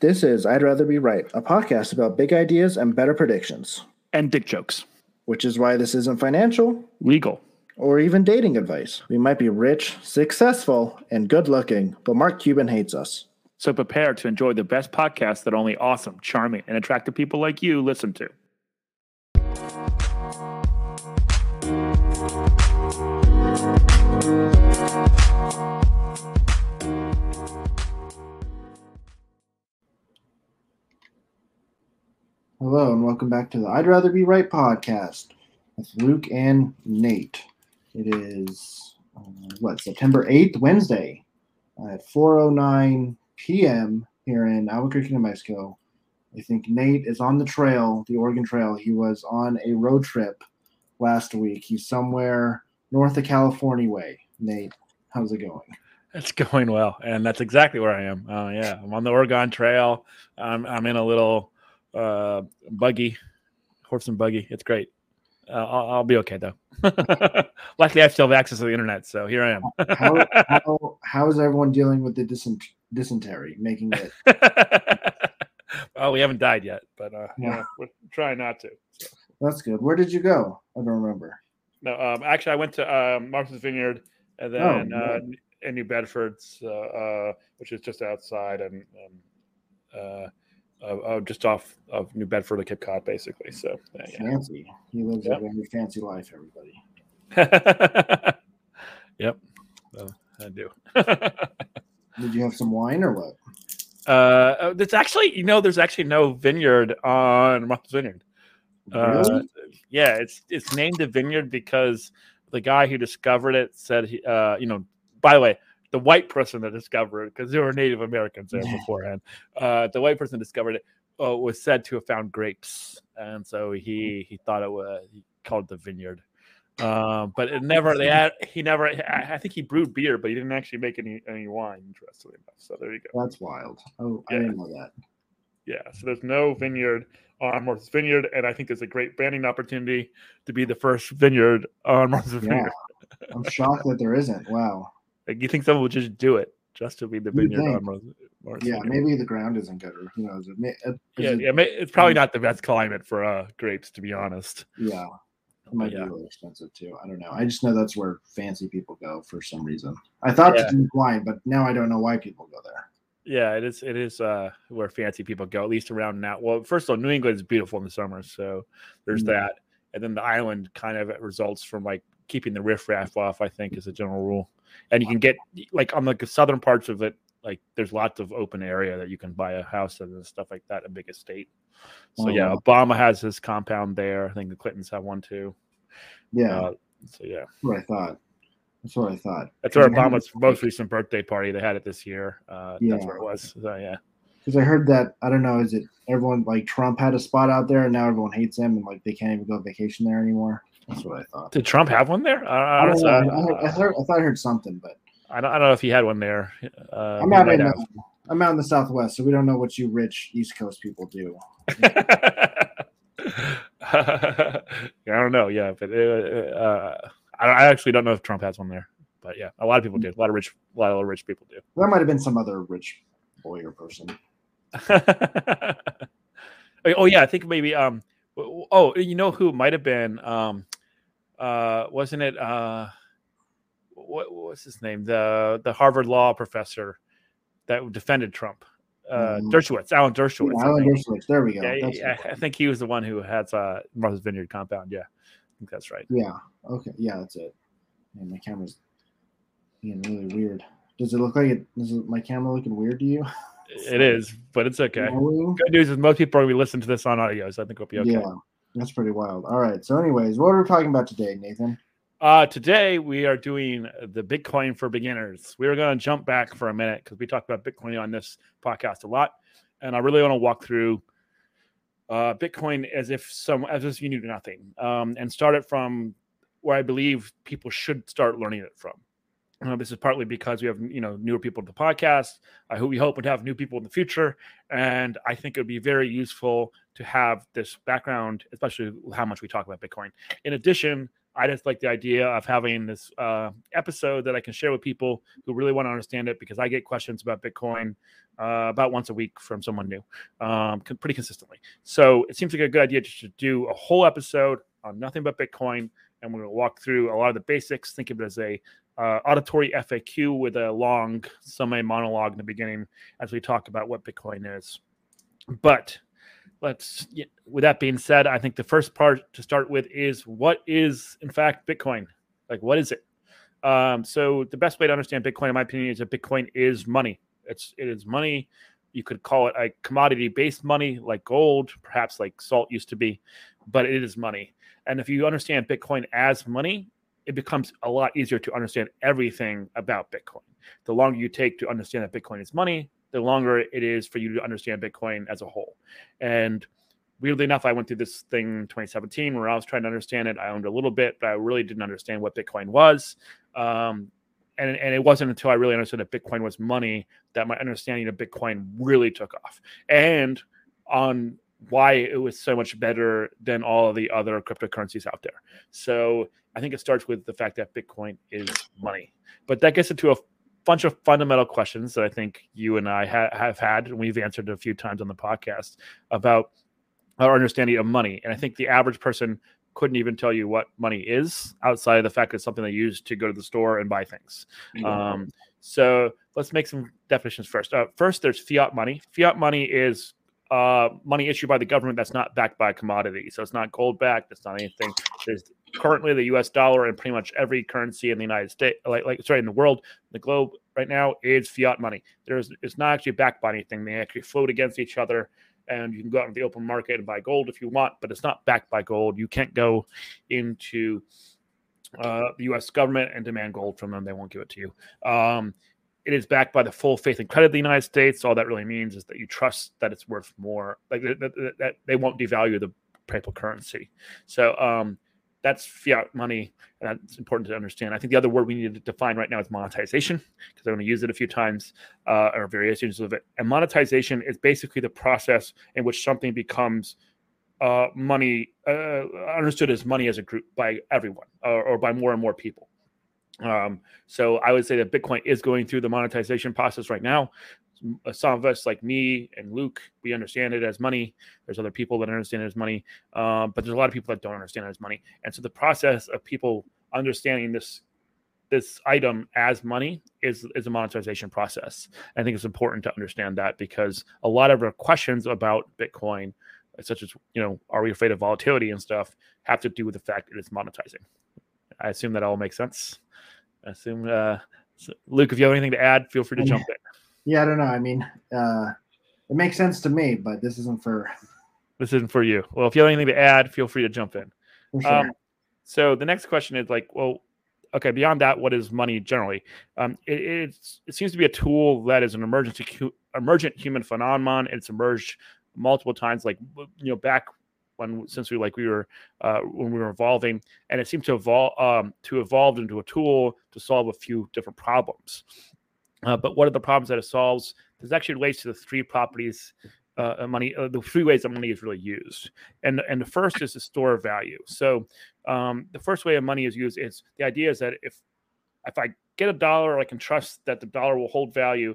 This is I'd Rather Be Right, a podcast about big ideas and better predictions, and dick jokes, which is why this isn't financial, legal, or even dating advice. We might be rich, successful, and good looking, but Mark Cuban hates us. So prepare to enjoy the best podcast that only awesome, charming, and attractive people like you listen to. Hello, and welcome back to the I'd Rather Be Right podcast with Luke and Nate. It is, uh, what, September 8th, Wednesday at 4.09 p.m. here in Albuquerque, New Mexico. I think Nate is on the trail, the Oregon Trail. He was on a road trip last week. He's somewhere north of California way. Nate, how's it going? It's going well, and that's exactly where I am. Uh, yeah, I'm on the Oregon Trail. I'm, I'm in a little uh, buggy, horse and buggy. It's great. Uh, I'll, I'll, be okay though. Luckily, I still have access to the internet, so here I am. how, how, how is everyone dealing with the dysent- dysentery, making it? well, we haven't died yet, but uh, yeah. we're trying not to. So. That's good. Where did you go? I don't remember. No, um, actually, I went to uh, Martha's Vineyard and oh, then oh, in New Bedford's, uh, uh, which is just outside and. Um, uh, just off of New Bedford to Cape Cod, basically. So yeah. fancy. He lives yep. a very fancy life. Everybody. yep, uh, I do. Did you have some wine or what? Uh, it's actually you know there's actually no vineyard on Martha's Vineyard. Really? Uh, yeah, it's it's named the vineyard because the guy who discovered it said he, uh, you know, by the way, the white person that discovered it, because there were Native Americans there beforehand. Uh, the white person discovered it uh, was said to have found grapes, and so he he thought it was he called it the vineyard. Um, but it never they had he never I, I, think he brewed beer, but he didn't actually make any any wine. Interestingly enough, so there you go. That's wild. Oh, yeah. I didn't know that. Yeah, so there's no vineyard on Martha's Vineyard, and I think there's a great branding opportunity to be the first vineyard on Martha's yeah. Vineyard. I'm shocked that there isn't. Wow. Like you think someone would just do it just to be the vineyard on Yeah, vineyard. maybe the ground isn't good, or who knows? It may, it, yeah, it, yeah, it's probably not the best climate for uh, grapes, to be honest. Yeah, it might yeah. be really expensive too. I don't know. I just know that's where fancy people go for some reason. I thought yeah. to drink wine, but now I don't know why people go there. Yeah, it is. It is uh, where fancy people go, at least around now. Well, first of all, New England is beautiful in the summer, so there's mm-hmm. that. And then the island kind of results from like keeping the riffraff off. I think is a general rule. And you can get like on the southern parts of it like there's lots of open area that you can buy a house and stuff like that a big estate. So oh, yeah obama has his compound there. I think the clintons have one too. Yeah. Uh, so yeah. That's what i thought. That's what i thought. That's where obama's most recent birthday party they had it this year. Uh yeah. that's where it was. So yeah. Because i heard that i don't know is it everyone like trump had a spot out there and now everyone hates him and like they can't even go vacation there anymore that's what I thought. Did Trump have one there? I, I don't know. I, heard, I, heard, I, thought I heard something, but I don't, I don't know if he had one there. Uh, I'm out in the, I'm out in the Southwest, so we don't know what you rich East Coast people do. I don't know. Yeah, but uh, uh, I actually don't know if Trump has one there. But yeah, a lot of people do. A lot of rich, a lot of rich people do. There might have been some other rich lawyer person. oh yeah, I think maybe um oh you know who might have been um uh, wasn't it? Uh, what, what's his name? The the Harvard law professor that defended Trump. Uh, mm. Dershowitz, Alan Dershowitz. Yeah, Alan Dershowitz. There we go. Yeah, yeah I think he was the one who had uh, Martha's Vineyard compound. Yeah, I think that's right. Yeah. Okay. Yeah, that's it. Man, my camera's being really weird. Does it look like it? Is my camera looking weird to you? It is, but it's okay. Good news is most people are going to be listening to this on audio, so I think we'll be okay. Yeah. That's pretty wild. All right. So, anyways, what are we talking about today, Nathan? Uh, today we are doing the Bitcoin for beginners. We are going to jump back for a minute because we talked about Bitcoin on this podcast a lot, and I really want to walk through uh, Bitcoin as if some as if you knew nothing, um, and start it from where I believe people should start learning it from. Uh, this is partly because we have you know newer people to the podcast. I hope we hope would have new people in the future, and I think it would be very useful to have this background, especially how much we talk about Bitcoin. In addition, I just like the idea of having this uh, episode that I can share with people who really want to understand it because I get questions about Bitcoin uh, about once a week from someone new, um, pretty consistently. So it seems like a good idea just to do a whole episode on nothing but Bitcoin, and we're going to walk through a lot of the basics. Think of it as a uh, auditory FAQ with a long semi monologue in the beginning as we talk about what Bitcoin is. But let's, with that being said, I think the first part to start with is what is, in fact, Bitcoin? Like, what is it? Um, so the best way to understand Bitcoin, in my opinion, is that Bitcoin is money. It's it is money. You could call it a commodity-based money, like gold, perhaps like salt used to be, but it is money. And if you understand Bitcoin as money, it becomes a lot easier to understand everything about Bitcoin. The longer you take to understand that Bitcoin is money, the longer it is for you to understand Bitcoin as a whole. And weirdly enough, I went through this thing in 2017 where I was trying to understand it. I owned a little bit, but I really didn't understand what Bitcoin was. Um, and, and it wasn't until I really understood that Bitcoin was money that my understanding of Bitcoin really took off. And on why it was so much better than all of the other cryptocurrencies out there. So I think it starts with the fact that Bitcoin is money. But that gets into a bunch of fundamental questions that I think you and I ha- have had, and we've answered a few times on the podcast about our understanding of money. And I think the average person couldn't even tell you what money is outside of the fact that it's something they use to go to the store and buy things. Um, so let's make some definitions first. Uh, first, there's fiat money. Fiat money is uh, money issued by the government that's not backed by a commodity. So it's not gold backed. It's not anything. There's currently the U.S. dollar and pretty much every currency in the United States, like, like sorry, in the world, the globe right now is fiat money. There's it's not actually backed by anything. They actually float against each other, and you can go out in the open market and buy gold if you want, but it's not backed by gold. You can't go into uh, the U.S. government and demand gold from them. They won't give it to you. Um, it is backed by the full faith and credit of the United States. All that really means is that you trust that it's worth more, like that, that, that they won't devalue the papal currency. So um, that's fiat money, and that's important to understand. I think the other word we need to define right now is monetization, because I'm going to use it a few times uh, or variations of it. And monetization is basically the process in which something becomes uh, money uh, understood as money as a group by everyone or, or by more and more people. Um, so I would say that Bitcoin is going through the monetization process right now. Uh, some of us, like me and Luke, we understand it as money. There's other people that understand it as money, uh, but there's a lot of people that don't understand it as money. And so the process of people understanding this this item as money is is a monetization process. I think it's important to understand that because a lot of our questions about Bitcoin, such as you know, are we afraid of volatility and stuff, have to do with the fact that it's monetizing. I assume that all makes sense. I assume, uh, so Luke, if you have anything to add, feel free to jump in. Yeah, I don't know. I mean, uh, it makes sense to me, but this isn't for. This isn't for you. Well, if you have anything to add, feel free to jump in. Sure. Um, so the next question is like, well, okay, beyond that, what is money generally? Um, it, it seems to be a tool that is an emergency emergent human phenomenon. It's emerged multiple times, like you know, back when since we like we were uh, when we were evolving, and it seemed to evolve um, to evolve into a tool to solve a few different problems. Uh, but what are the problems that it solves? This actually relates to the three properties uh, money, uh, the three ways that money is really used. And and the first is to store value. So um, the first way of money is used is the idea is that if if I get a dollar, I can trust that the dollar will hold value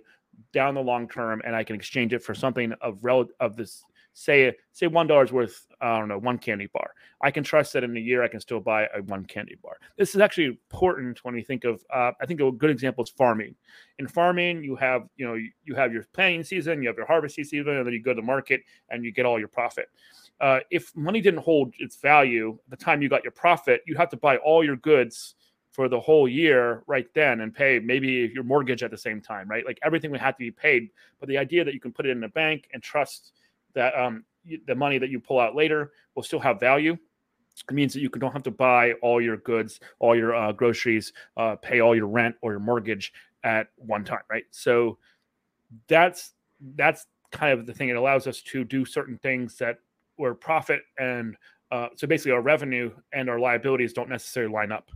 down the long term, and I can exchange it for something of rel- of this say say one dollar's worth I don't know one candy bar. I can trust that in a year I can still buy a one candy bar. This is actually important when we think of. Uh, I think a good example is farming. In farming, you have you know you, you have your planting season, you have your harvesting season, and then you go to market and you get all your profit. Uh, if money didn't hold its value the time you got your profit, you have to buy all your goods for the whole year right then and pay maybe your mortgage at the same time, right? Like everything would have to be paid. But the idea that you can put it in a bank and trust that um, the money that you pull out later will still have value. It means that you don't have to buy all your goods, all your uh, groceries, uh, pay all your rent or your mortgage at one time, right? So that's that's kind of the thing. It allows us to do certain things that where profit and uh, so basically our revenue and our liabilities don't necessarily line up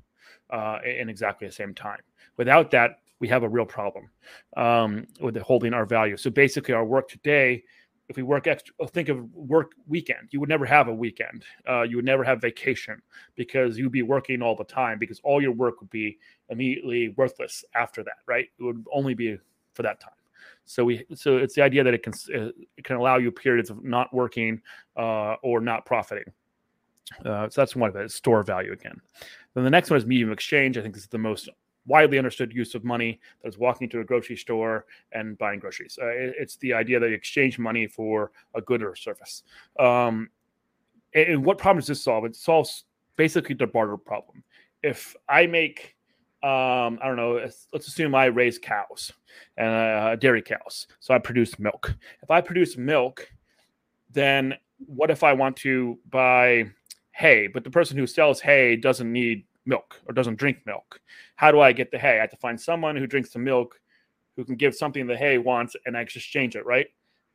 uh, in exactly the same time. Without that, we have a real problem um, with holding our value. So basically, our work today if we work extra, oh, think of work weekend. You would never have a weekend. Uh, you would never have vacation because you'd be working all the time because all your work would be immediately worthless after that, right? It would only be for that time. So we, so it's the idea that it can uh, it can allow you periods of not working uh, or not profiting. Uh, so that's one of it. Store value again. Then the next one is medium exchange. I think this is the most widely understood use of money that is walking to a grocery store and buying groceries. Uh, it, it's the idea that you exchange money for a good or a service. Um, and, and, what problem does this solve? It solves basically the barter problem. If I make, um, I don't know, let's assume I raise cows and uh, dairy cows, so I produce milk. If I produce milk, then what if I want to buy hay, but the person who sells hay doesn't need milk or doesn't drink milk. How do I get the hay? I have to find someone who drinks the milk who can give something the hay wants and I exchange it, right?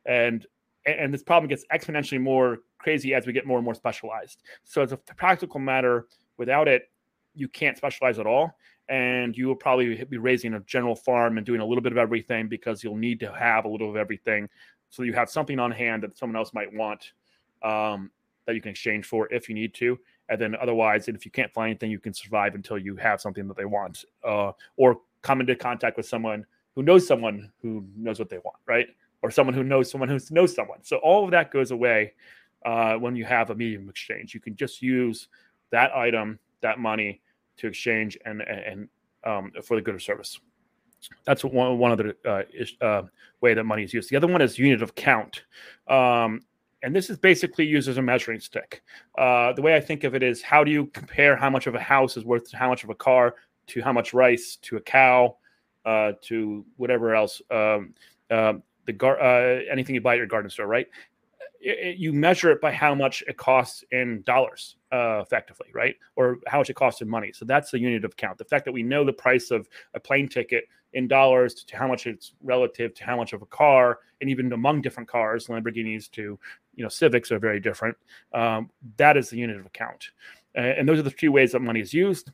And and this problem gets exponentially more crazy as we get more and more specialized. So as a practical matter, without it, you can't specialize at all. And you will probably be raising a general farm and doing a little bit of everything because you'll need to have a little of everything. So you have something on hand that someone else might want um, that you can exchange for if you need to and then otherwise and if you can't find anything you can survive until you have something that they want uh, or come into contact with someone who knows someone who knows what they want right or someone who knows someone who knows someone so all of that goes away uh, when you have a medium of exchange you can just use that item that money to exchange and and um, for the good or service that's one, one other uh, uh, way that money is used. The other one is unit of count. Um, and this is basically used as a measuring stick. Uh, the way I think of it is how do you compare how much of a house is worth to how much of a car to how much rice to a cow uh, to whatever else um, uh, the gar- uh, anything you buy at your garden store, right? It, you measure it by how much it costs in dollars, uh, effectively, right? Or how much it costs in money. So that's the unit of count. The fact that we know the price of a plane ticket in dollars to how much it's relative to how much of a car, and even among different cars, Lamborghinis to you know civics are very different um, that is the unit of account and those are the three ways that money is used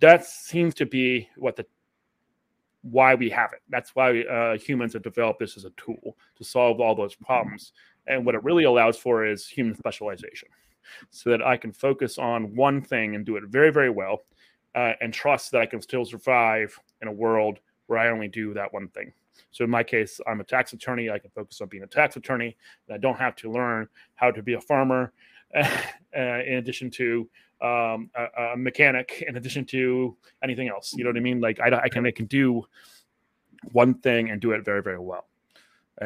that seems to be what the why we have it that's why uh, humans have developed this as a tool to solve all those problems and what it really allows for is human specialization so that i can focus on one thing and do it very very well uh, and trust that i can still survive in a world where i only do that one thing so in my case, I'm a tax attorney. I can focus on being a tax attorney. And I don't have to learn how to be a farmer, uh, in addition to um, a, a, mechanic, in addition to anything else. You know what I mean? Like I, I can I can do one thing and do it very very well.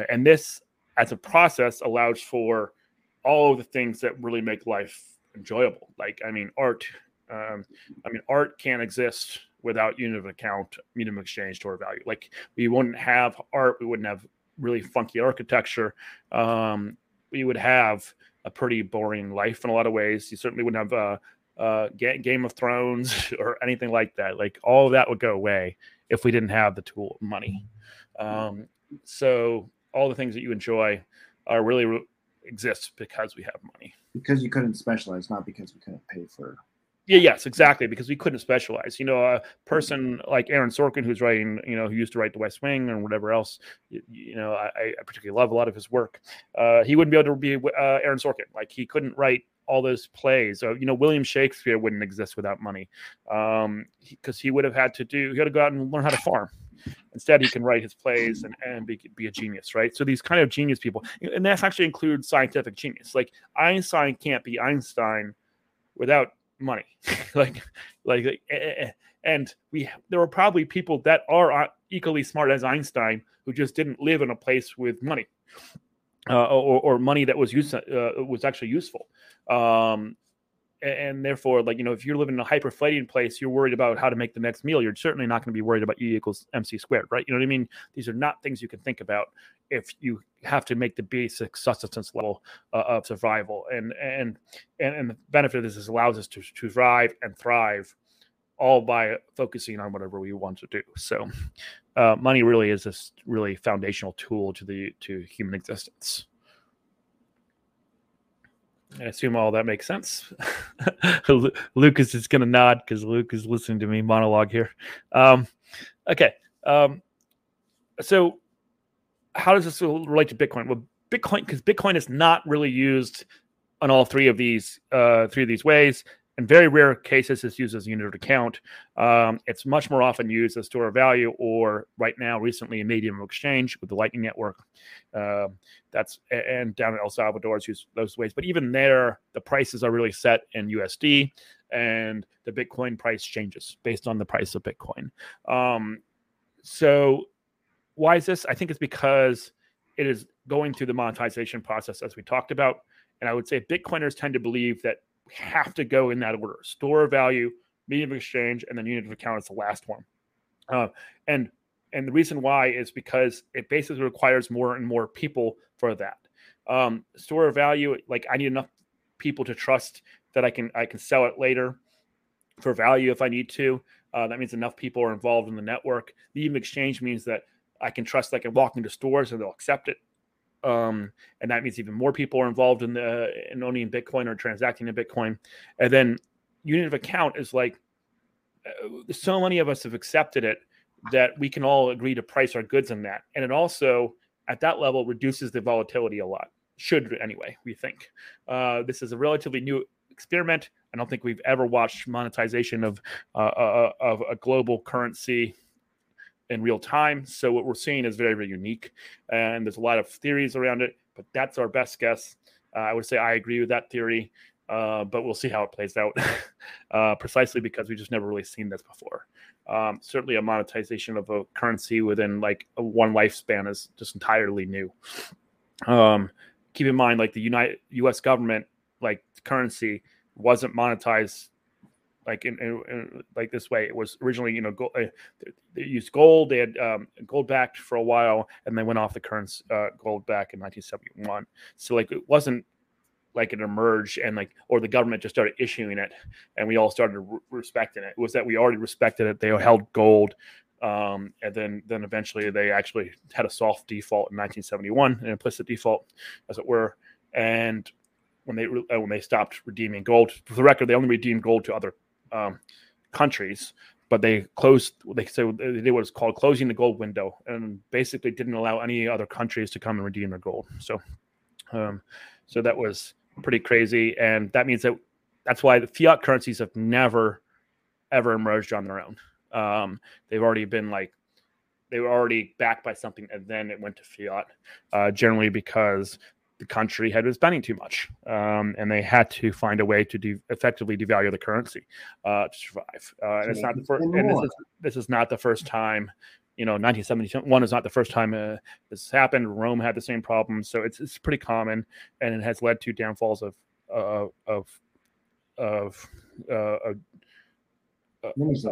And this, as a process, allows for all of the things that really make life enjoyable. Like I mean, art. Um, I mean, art can't exist without unit of account, medium of exchange, store value. Like we wouldn't have art, we wouldn't have really funky architecture. Um, we would have a pretty boring life in a lot of ways. You certainly wouldn't have uh, uh, Game of Thrones or anything like that. Like all of that would go away if we didn't have the tool of money. Um, so all the things that you enjoy are really re- exist because we have money. Because you couldn't specialize, not because we couldn't pay for yeah, yes, exactly. Because we couldn't specialize. You know, a person like Aaron Sorkin, who's writing, you know, who used to write The West Wing and whatever else. You, you know, I, I, particularly love a lot of his work. Uh, he wouldn't be able to be uh, Aaron Sorkin. Like he couldn't write all those plays. So, you know, William Shakespeare wouldn't exist without money, because um, he, he, would have had to do. He had to go out and learn how to farm. Instead, he can write his plays and, and be, be a genius, right? So these kind of genius people, and that actually includes scientific genius. Like Einstein can't be Einstein without money like like eh, eh, eh. and we there are probably people that are uh, equally smart as einstein who just didn't live in a place with money uh, or, or money that was use, uh, was actually useful um, and therefore, like you know, if you're living in a hyperflating place, you're worried about how to make the next meal. You're certainly not going to be worried about E equals MC squared, right? You know what I mean? These are not things you can think about if you have to make the basic sustenance level uh, of survival. And and and and the benefit of this is allows us to to thrive and thrive, all by focusing on whatever we want to do. So, uh, money really is this really foundational tool to the to human existence. I assume all that makes sense. Lucas is going to nod because Luke is listening to me monologue here. Um, okay. Um, so, how does this relate to Bitcoin? Well, Bitcoin because Bitcoin is not really used on all three of these uh, three of these ways. In very rare cases, it's used as a unit of account. Um, it's much more often used as store of value, or right now, recently, a medium of exchange with the Lightning Network. Uh, that's and down in El Salvador, it's used those ways. But even there, the prices are really set in USD, and the Bitcoin price changes based on the price of Bitcoin. Um, so, why is this? I think it's because it is going through the monetization process, as we talked about. And I would say Bitcoiners tend to believe that have to go in that order store of value, medium of exchange, and then unit of account is the last one. Uh, and and the reason why is because it basically requires more and more people for that. Um, store of value, like I need enough people to trust that I can I can sell it later for value if I need to. Uh, that means enough people are involved in the network. Medium exchange means that I can trust like I can walk into stores and they'll accept it um, and that means even more people are involved in the in owning Bitcoin or transacting in Bitcoin. And then unit of account is like uh, so many of us have accepted it that we can all agree to price our goods in that, and it also at that level reduces the volatility a lot. Should anyway, we think uh, this is a relatively new experiment. I don't think we've ever watched monetization of uh, uh of a global currency in real time. So what we're seeing is very, very unique, and there's a lot of theories around it. But that's our best guess. Uh, I would say I agree with that theory, uh, but we'll see how it plays out. uh, precisely because we just never really seen this before. Um, certainly, a monetization of a currency within like one lifespan is just entirely new. Um, keep in mind, like the United U.S. government, like currency wasn't monetized like in, in, in, like this way. It was originally, you know, uh, they used gold. They had um, gold backed for a while, and they went off the current uh, gold back in 1971. So like it wasn't like it emerged and like or the government just started issuing it, and we all started re- respecting it. it. Was that we already respected it? They held gold. Um, and then, then eventually they actually had a soft default in 1971, an implicit default, as it were. And when they uh, when they stopped redeeming gold, for the record, they only redeemed gold to other um, countries, but they closed. They so they did what is called closing the gold window, and basically didn't allow any other countries to come and redeem their gold. So, um, so that was pretty crazy, and that means that that's why the fiat currencies have never ever emerged on their own. Um, they've already been like they were already backed by something, and then it went to fiat. Uh, generally, because the country had been spending too much, um, and they had to find a way to de- effectively devalue the currency uh, to survive. Uh, and it's not the first. And this is, this is not the first time. You know, 1971 is not the first time uh, this happened. Rome had the same problem, so it's it's pretty common, and it has led to downfalls of uh, of of uh,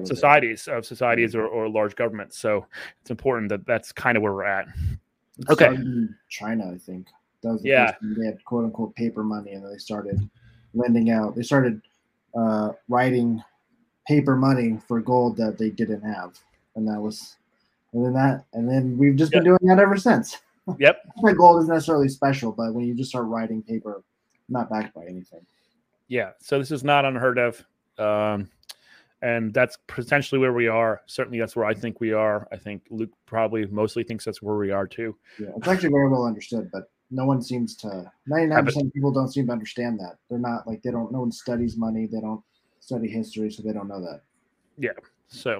societies of societies or, or large governments. So it's important that that's kind of where we're at. It's okay, China, I think. That was the yeah. first time they had quote unquote paper money, and then they started lending out. They started uh, writing paper money for gold that they didn't have, and that was, and then that, and then we've just yep. been doing that ever since. Yep. like gold isn't necessarily special, but when you just start writing paper, not backed by anything. Yeah. So this is not unheard of. Um, and that's potentially where we are. Certainly, that's where I think we are. I think Luke probably mostly thinks that's where we are too. Yeah, it's actually very well understood, but no one seems to 99% of people don't seem to understand that. They're not like they don't no one studies money they don't study history so they don't know that. Yeah so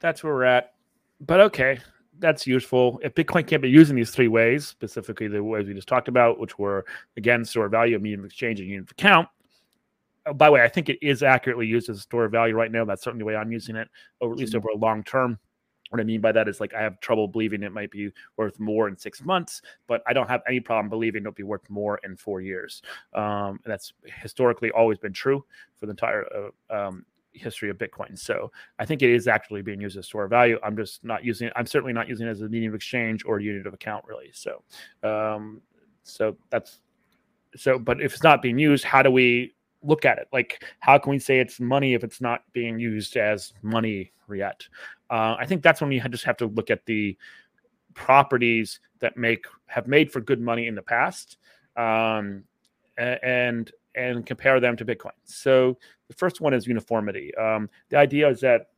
that's where we're at. But okay that's useful. If bitcoin can't be used in these three ways specifically the ways we just talked about which were again store of value medium of exchange and unit of account. Oh, by the way i think it is accurately used as a store of value right now. That's certainly the way i'm using it or at least mm-hmm. over a long term what I mean by that is like I have trouble believing it might be worth more in six months, but I don't have any problem believing it'll be worth more in four years. Um, that's historically always been true for the entire uh, um, history of Bitcoin. So I think it is actually being used as store of value. I'm just not using. I'm certainly not using it as a medium of exchange or unit of account, really. So, um, so that's so. But if it's not being used, how do we look at it? Like, how can we say it's money if it's not being used as money yet? Uh, I think that's when we just have to look at the properties that make have made for good money in the past, um, and and compare them to Bitcoin. So the first one is uniformity. Um, the idea is that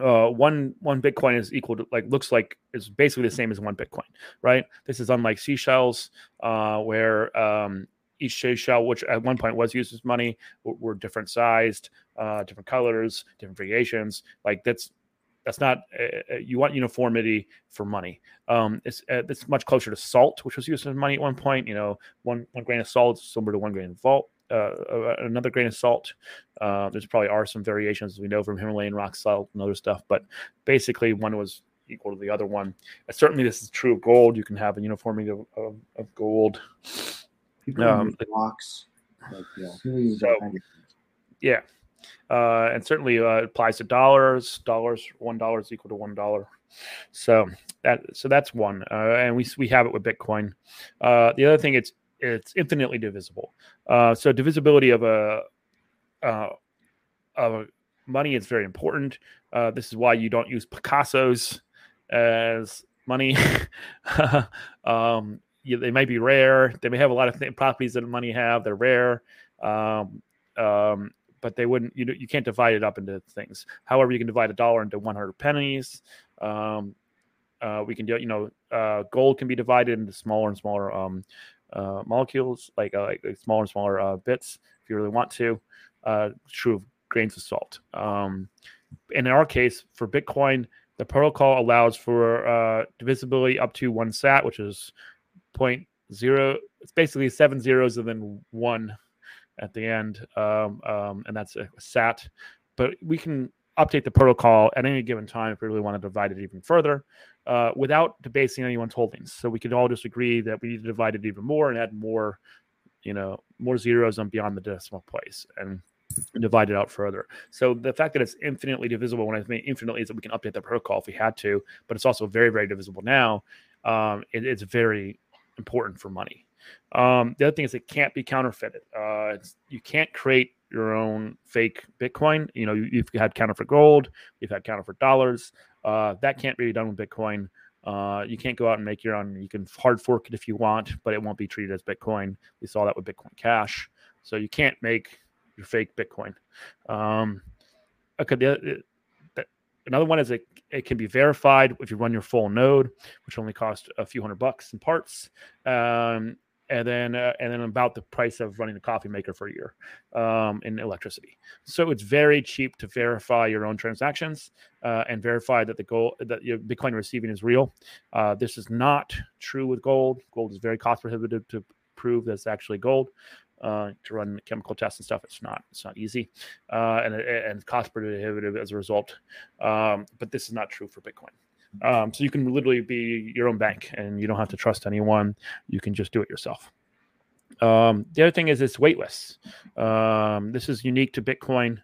uh, one one Bitcoin is equal to like looks like is basically the same as one Bitcoin, right? This is unlike seashells, uh, where um, each seashell, which at one point was used as money, were, different sized, uh, different colors, different variations. Like that's that's not uh, you want uniformity for money. Um, it's uh, it's much closer to salt, which was used as money at one point. You know, one one grain of salt is similar to one grain of salt. Uh, another grain of salt. Uh, there's probably are some variations we know from Himalayan rock salt and other stuff, but basically one was equal to the other one. Uh, certainly, this is true of gold. You can have a uniformity of, of, of gold. Um, blocks. Like, yeah, so, yeah. Uh, and certainly uh, applies to dollars. Dollars, one dollar is equal to one dollar. So that so that's one, uh, and we we have it with Bitcoin. Uh, the other thing, it's it's infinitely divisible. Uh, so divisibility of a uh, of money is very important. Uh, this is why you don't use Picassos as money. um, you, they might be rare. They may have a lot of th- properties that money have. They're rare, um, um, but they wouldn't. You you can't divide it up into things. However, you can divide a dollar into 100 pennies. Um, uh, we can do. You know, uh, gold can be divided into smaller and smaller um, uh, molecules, like, uh, like, smaller and smaller uh, bits, if you really want to. Uh, true of grains of salt. Um, in our case, for Bitcoin, the protocol allows for divisibility up to one sat, which is point zero. It's basically seven zeros and then one at the end, um, um, and that's a sat. But we can update the protocol at any given time if we really want to divide it even further uh, without debasing anyone's holdings. So we could all just agree that we need to divide it even more and add more, you know, more zeros on beyond the decimal place and divide it out further. So the fact that it's infinitely divisible, when I mean infinitely, is that we can update the protocol if we had to, but it's also very, very divisible now. Um, it, it's very important for money. Um, the other thing is it can't be counterfeited. Uh, you can't create your own fake Bitcoin. You know, you, have had counterfeit gold, you've had counterfeit dollars. Uh, that can't be done with Bitcoin. Uh, you can't go out and make your own. You can hard fork it if you want, but it won't be treated as Bitcoin. We saw that with Bitcoin Cash. So you can't make your fake Bitcoin. Um, okay, the, another one is it, it can be verified if you run your full node, which only costs a few hundred bucks in parts. Um, and then uh, and then about the price of running a coffee maker for a year um, in electricity. So it's very cheap to verify your own transactions uh, and verify that the gold that your Bitcoin receiving is real. Uh, this is not true with gold. Gold is very cost prohibitive to prove that's actually gold. Uh, to run chemical tests and stuff, it's not it's not easy, uh, and and cost prohibitive as a result. Um, but this is not true for Bitcoin. Um, so you can literally be your own bank and you don't have to trust anyone. You can just do it yourself. Um, the other thing is it's weightless. Um, this is unique to Bitcoin,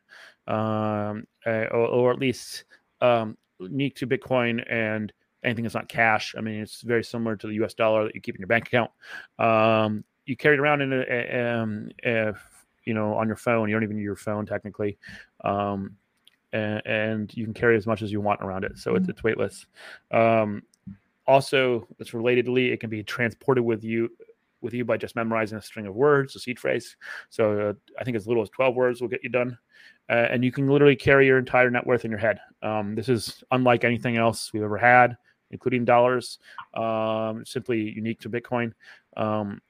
um, or, or, at least um, unique to Bitcoin and anything that's not cash. I mean, it's very similar to the U.S. dollar that you keep in your bank account. Um, you carry it around in a, a, a, you know, on your phone. You don't even need your phone technically. Um, and, and, you can carry as much as you want around it. So mm-hmm. it's, it's weightless. Um, also, it's relatedly, it can be transported with you with you by just memorizing a string of words, a seed phrase. So uh, I think as little as 12 words will get you done. Uh, and you can literally carry your entire net worth in your head. Um, this is unlike anything else we've ever had, including dollars. Um, simply unique to Bitcoin. Um,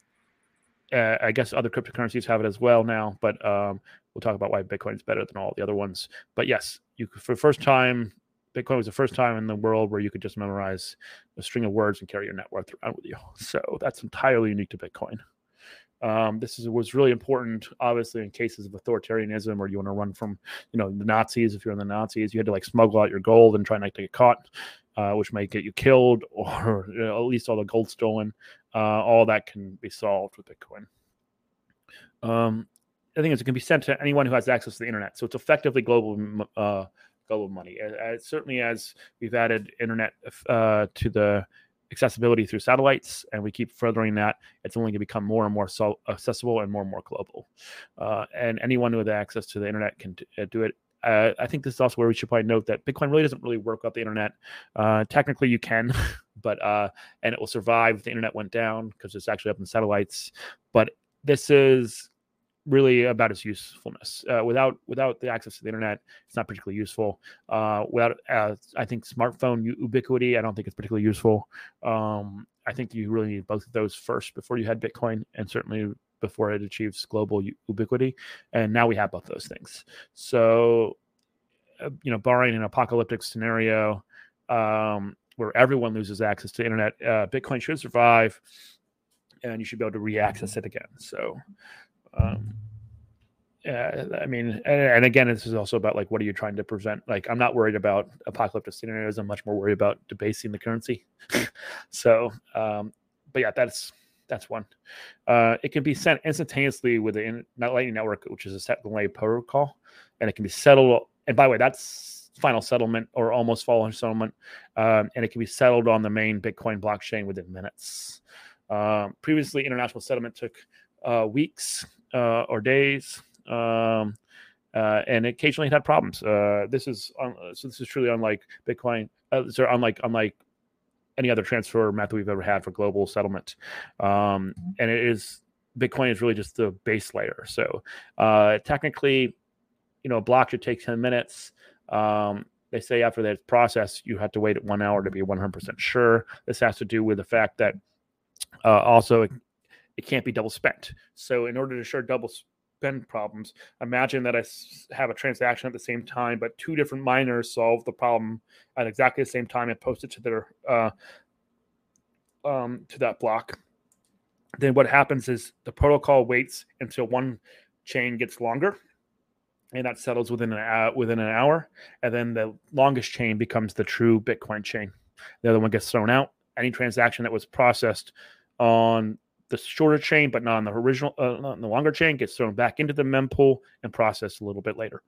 uh, I guess other cryptocurrencies have it as well now, but um, We'll talk about why Bitcoin is better than all the other ones. But yes, you for the first time, Bitcoin was the first time in the world where you could just memorize a string of words and carry your net worth around with you. So that's entirely unique to Bitcoin. Um, this is, was really important, obviously, in cases of authoritarianism or you want to run from, you know, the Nazis. If you're in the Nazis, you had to like smuggle out your gold and try not to get caught, uh, which might get you killed or you know, at least all the gold stolen. Uh, all that can be solved with Bitcoin. Um, thing is, it can be sent to anyone who has access to the internet. So it's effectively global uh, global money. As, certainly, as we've added internet uh, to the accessibility through satellites, and we keep furthering that, it's only going to become more and more so accessible and more and more global. Uh, and anyone with access to the internet can t- uh, do it. Uh, I think this is also where we should probably note that Bitcoin really doesn't really work without the internet. Uh, technically, you can, but and it will survive if the internet went down because it's actually up in satellites. But this is really about its usefulness. Uh, without without the access to the internet, it's not particularly useful. Uh, without, uh, I think smartphone ubiquity, I don't think it's particularly useful. Um, I think you really need both of those first before you had Bitcoin, and certainly before it achieves global ubiquity. And now we have both those things. So, uh, you know, barring an apocalyptic scenario um, where everyone loses access to internet, uh, Bitcoin should survive, and you should be able to re-access it again. So. Um, I mean, and, and, again, this is also about like what are you trying to prevent? Like, I'm not worried about apocalyptic scenarios. I'm much more worried about debasing the currency. so, um, but yeah, that's that's one. Uh, it can be sent instantaneously with the in, Lightning Network, which is a set delay protocol, and it can be settled. And by the way, that's final settlement or almost final settlement, um, and it can be settled on the main Bitcoin blockchain within minutes. Um, previously, international settlement took uh, weeks uh, or days. Um, uh, and occasionally it had problems. Uh, this is so. This is truly unlike Bitcoin. Uh, so unlike unlike any other transfer method we've ever had for global settlement. Um, and it is Bitcoin is really just the base layer. So uh, technically, you know, a block should take 10 minutes. Um, they say after that process, you have to wait one hour to be 100% sure. This has to do with the fact that uh, also it, it can't be double spent. So in order to assure double spend problems. Imagine that I have a transaction at the same time, but two different miners solve the problem at exactly the same time and post it to their uh, um, to that block. Then what happens is the protocol waits until one chain gets longer, and that settles within an uh, within an hour, and then the longest chain becomes the true Bitcoin chain. The other one gets thrown out. Any transaction that was processed on the shorter chain, but not on the original, uh, not on the longer chain, gets thrown back into the mempool and processed a little bit later.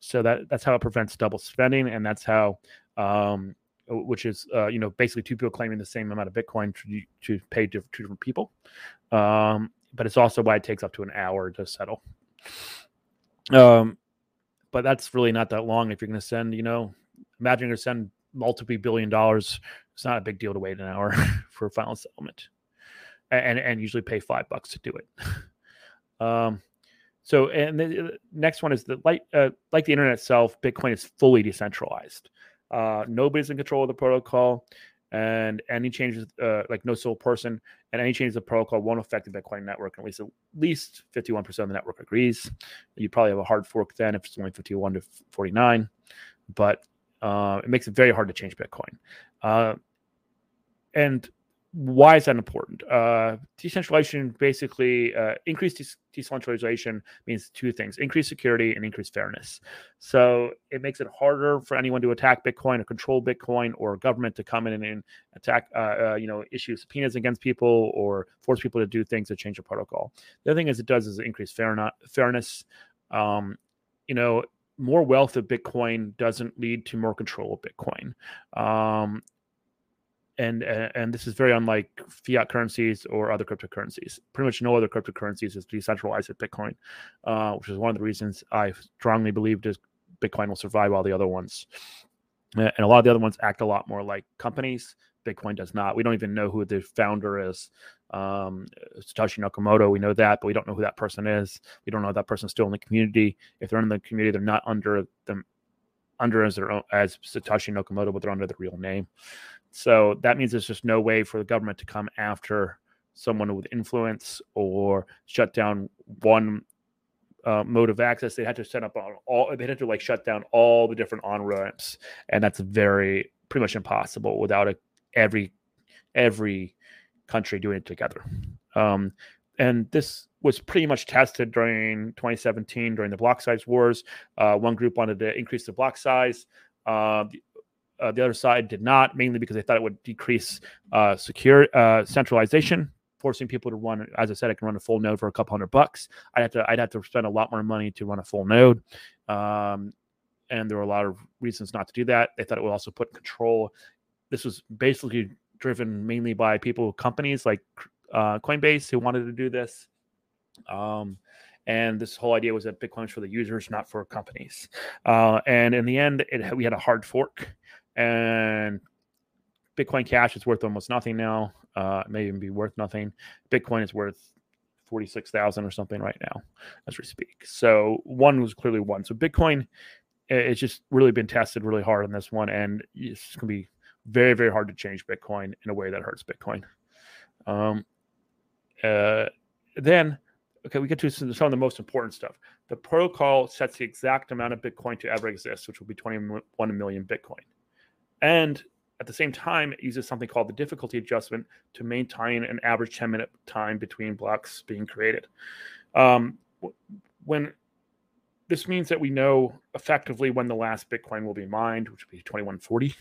So that that's how it prevents double spending, and that's how, um, which is uh, you know basically two people claiming the same amount of Bitcoin to, to pay to two different people. Um, but it's also why it takes up to an hour to settle. Um, but that's really not that long if you're going to send, you know, imagine you're to send multiple billion dollars. It's not a big deal to wait an hour for a final settlement and and usually pay five bucks to do it. um, so and the next one is the like uh, like the internet itself, Bitcoin is fully decentralized. Uh, nobody's in control of the protocol, and any changes, uh, like no sole person, and any changes of protocol won't affect the Bitcoin network. At least at least fifty one percent of the network agrees. You probably have a hard fork then if it's only fifty one to forty nine, but uh, it makes it very hard to change Bitcoin. Uh, and why is that important? Uh, decentralization basically uh, increased de- decentralization means two things: increased security and increased fairness. So it makes it harder for anyone to attack Bitcoin or control Bitcoin, or government to come in and attack, uh, uh, you know, issue subpoenas against people or force people to do things to change the protocol. The other thing is it does is increase fair fairness. Um, you know, more wealth of Bitcoin doesn't lead to more control of Bitcoin. Um, and and this is very unlike fiat currencies or other cryptocurrencies. Pretty much no other cryptocurrencies is decentralized at Bitcoin, uh, which is one of the reasons I strongly believe that Bitcoin will survive all the other ones. And a lot of the other ones act a lot more like companies. Bitcoin does not. We don't even know who the founder is. Um, Satoshi Nakamoto, we know that, but we don't know who that person is. We don't know if that person's still in the community. If they're in the community, they're not under them under as their own as Satoshi Nakamoto, but they're under the real name. So that means there's just no way for the government to come after someone with influence or shut down one uh, mode of access. They had to set up on all. They had to like shut down all the different on ramps, and that's very pretty much impossible without a, every every country doing it together. Um, and this was pretty much tested during 2017 during the block size wars. Uh, one group wanted to increase the block size. Uh, uh, the other side did not, mainly because they thought it would decrease uh, secure uh, centralization, forcing people to run. As I said, I can run a full node for a couple hundred bucks. I'd have to I'd have to spend a lot more money to run a full node, um, and there were a lot of reasons not to do that. They thought it would also put control. This was basically driven mainly by people, companies like uh, Coinbase, who wanted to do this. Um, and this whole idea was that Bitcoin was for the users, not for companies. Uh, and in the end, it, we had a hard fork and Bitcoin Cash is worth almost nothing now. Uh, it may even be worth nothing. Bitcoin is worth 46,000 or something right now as we speak. So one was clearly one. So Bitcoin, it's just really been tested really hard on this one, and it's going to be very, very hard to change Bitcoin in a way that hurts Bitcoin. Um, uh, then, okay, we get to some, some of the most important stuff. The protocol sets the exact amount of Bitcoin to ever exist, which will be 21 million Bitcoin. And at the same time, it uses something called the difficulty adjustment to maintain an average 10 minute time between blocks being created. Um, when this means that we know effectively when the last Bitcoin will be mined, which will be 2140.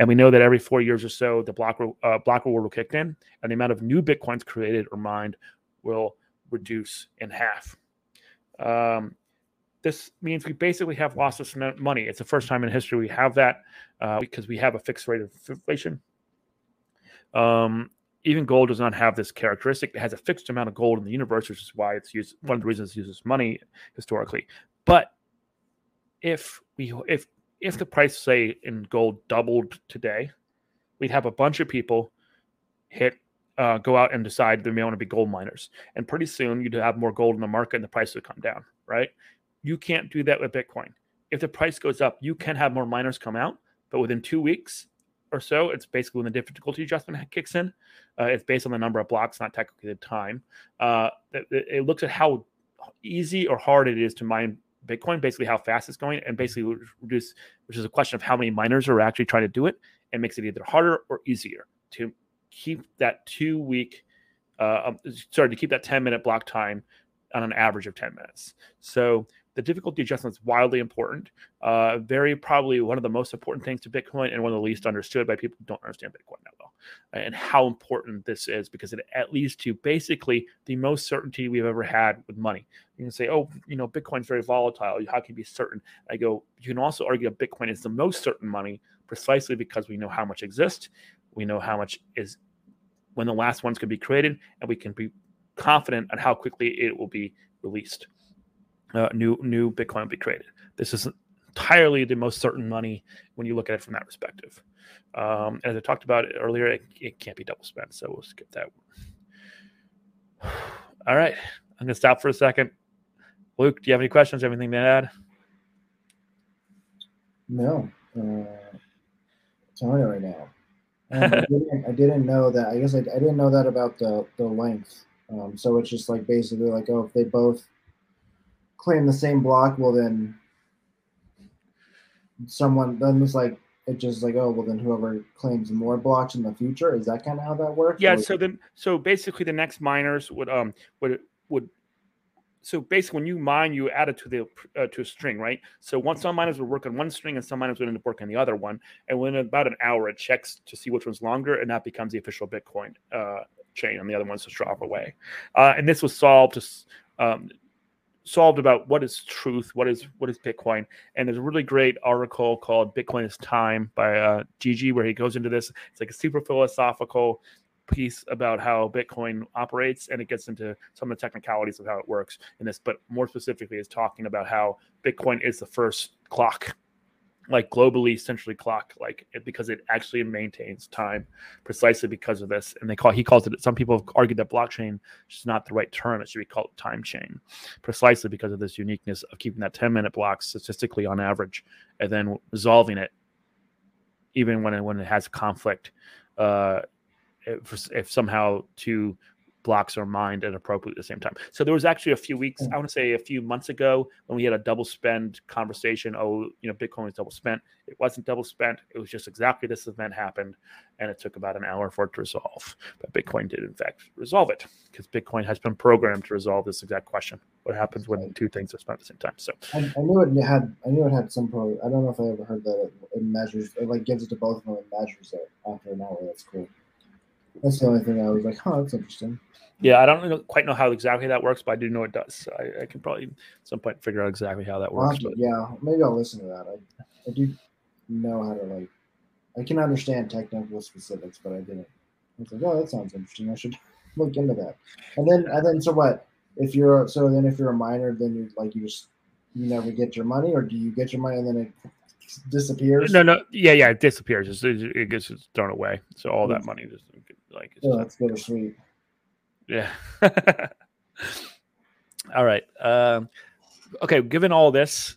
And we know that every four years or so, the block, uh, block reward will kick in, and the amount of new Bitcoins created or mined will reduce in half. Um, this means we basically have lost this money. It's the first time in history we have that uh, because we have a fixed rate of inflation. Um, even gold does not have this characteristic. It has a fixed amount of gold in the universe, which is why it's used. One of the reasons it uses money historically. But if we if if the price say in gold doubled today, we'd have a bunch of people hit uh, go out and decide they may want to be gold miners, and pretty soon you'd have more gold in the market and the price would come down. Right? You can't do that with Bitcoin. If the price goes up, you can have more miners come out, but within two weeks or so, it's basically when the difficulty adjustment kicks in. Uh, it's based on the number of blocks, not technically the time. Uh, it, it, looks at how easy or hard it is to mine Bitcoin, basically how fast it's going, and basically reduce, which is a question of how many miners are actually trying to do it, and makes it either harder or easier to keep that two week, uh, um, sorry, to keep that 10 minute block time on an average of 10 minutes. So the difficulty adjustment is wildly important. Uh, very probably one of the most important things to Bitcoin and one of the least understood by people who don't understand Bitcoin that well. And how important this is because it at least to basically the most certainty we've ever had with money. You can say, oh, you know, Bitcoin's very volatile. How can you be certain? I go, you can also argue that Bitcoin is the most certain money precisely because we know how much exists. We know how much is when the last ones can be created, and we can be confident on how quickly it will be released uh, new new Bitcoin will be created. This is entirely the most certain money when you look at it from that perspective. Um, as I talked about earlier, it, it, can't be double spent, so we'll skip that. All right, I'm gonna stop for a second. Luke, do you have any questions? Anything to add? No, uh, telling you right now. Um, I, didn't, I, didn't, know that. I guess I, I didn't know that about the the length. Um, so it's just like basically like oh, if they both claim the same block, well then someone then it's like it just like oh well then whoever claims more blocks in the future is that kind of how that works? Yeah so then so basically the next miners would um would would so basically when you mine you add it to the uh, to a string right? So once some miners would work on one string and some miners would end up working on the other one and within about an hour it checks to see which one's longer and that becomes the official bitcoin uh, chain and the other ones just drop away. Uh, and this was solved to um, solved about what is truth, what is what is Bitcoin, and there's a really great article called "Bitcoin is Time" by uh, Gigi, where he goes into this. It's like a super philosophical piece about how Bitcoin operates, and it gets into some of the technicalities of how it works in this. But more specifically, is talking about how Bitcoin is the first clock like globally centrally clock like it, because it actually maintains time precisely because of this. And they call he calls it some people have argued that blockchain is not the right term. It should be called time chain precisely because of this uniqueness of keeping that 10 minute block statistically on average and then resolving it even when it, when it has conflict uh if, if somehow two blocks are mined at appropriately at the same time. So there was actually a few weeks, hmm. I want to say a few months ago, when we had a double spend conversation. Oh, you know, Bitcoin was double spent. It wasn't double spent. It was just exactly this event happened, and it took about an hour for it to resolve. But Bitcoin did, in fact, resolve it because Bitcoin has been programmed to resolve this exact question: what happens when two things are spent at the same time? So I, I knew it had. I knew it had some pro. I don't know if I ever heard that it, it measures. It like gives it to both of them and measures it after an hour. That's cool. That's the only thing I was like, huh, that's interesting. Yeah, I don't quite know how exactly that works, but I do know it does. So I, I, can probably at some point figure out exactly how that works. Well, yeah, maybe I'll listen to that. I, I do know how to like. I can understand technical specifics, but I didn't. I was like, oh, that sounds interesting. I should look into that. And then, and then, so what? If you're so then if you're a miner, then you're like you just you never get your money, or do you get your money and then it disappears? No, no, yeah, yeah, it disappears. It, it gets thrown away. So all that mm-hmm. money just like. Oh, that's bittersweet. Yeah. All right. Um, okay. Given all this,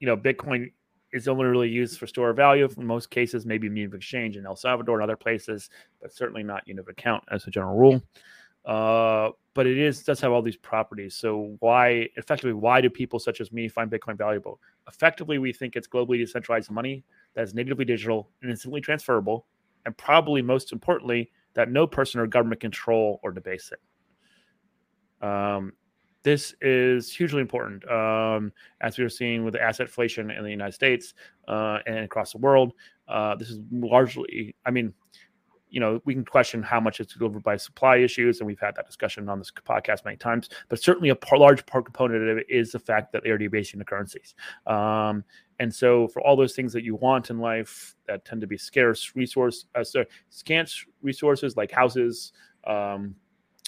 you know, Bitcoin is only really used for store of value. In most cases, maybe unit of exchange in El Salvador and other places, but certainly not unit of account as a general rule. Uh, but it is does have all these properties. So why, effectively, why do people such as me find Bitcoin valuable? Effectively, we think it's globally decentralized money that is natively digital and instantly transferable, and probably most importantly, that no person or government control or debase it. Um, this is hugely important, um, as we are seeing with the asset inflation in the United States uh, and across the world. Uh, this is largely, I mean, you know, we can question how much it's delivered by supply issues, and we've had that discussion on this podcast many times. But certainly, a par- large part component of it is the fact that they are debasing the currencies. Um, and so, for all those things that you want in life that tend to be scarce resource, uh, so scarce resources like houses, um,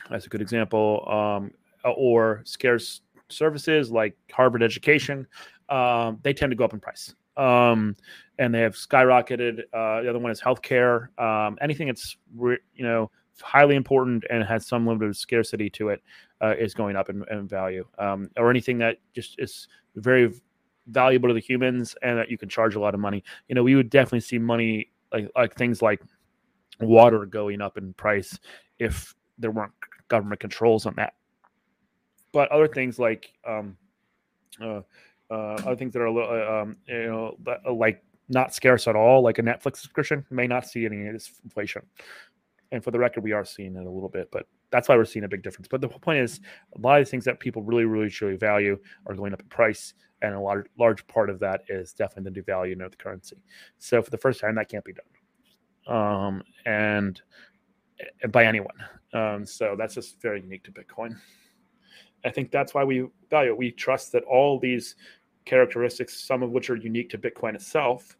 that's a good example, um, or scarce services like Harvard education, um, they tend to go up in price. Um, and they have skyrocketed. Uh, the other one is healthcare. Um, anything that's re- you know highly important and has some limited scarcity to it uh, is going up in, in value. Um, or anything that just is very valuable to the humans and that you can charge a lot of money. You know, we would definitely see money like like things like water going up in price if there weren't government controls on that. But other things like um, uh, uh, other things that are a little uh, um, you know uh, like not scarce at all, like a Netflix subscription, may not see any of this inflation. And for the record, we are seeing it a little bit, but that's why we're seeing a big difference. But the point is, a lot of the things that people really, really, truly value are going up in price, and a large, large part of that is definitely the devaluing of the currency. So for the first time, that can't be done, um, and, by anyone. Um, so that's just very unique to Bitcoin. I think that's why we value it. We trust that all these characteristics, some of which are unique to Bitcoin itself,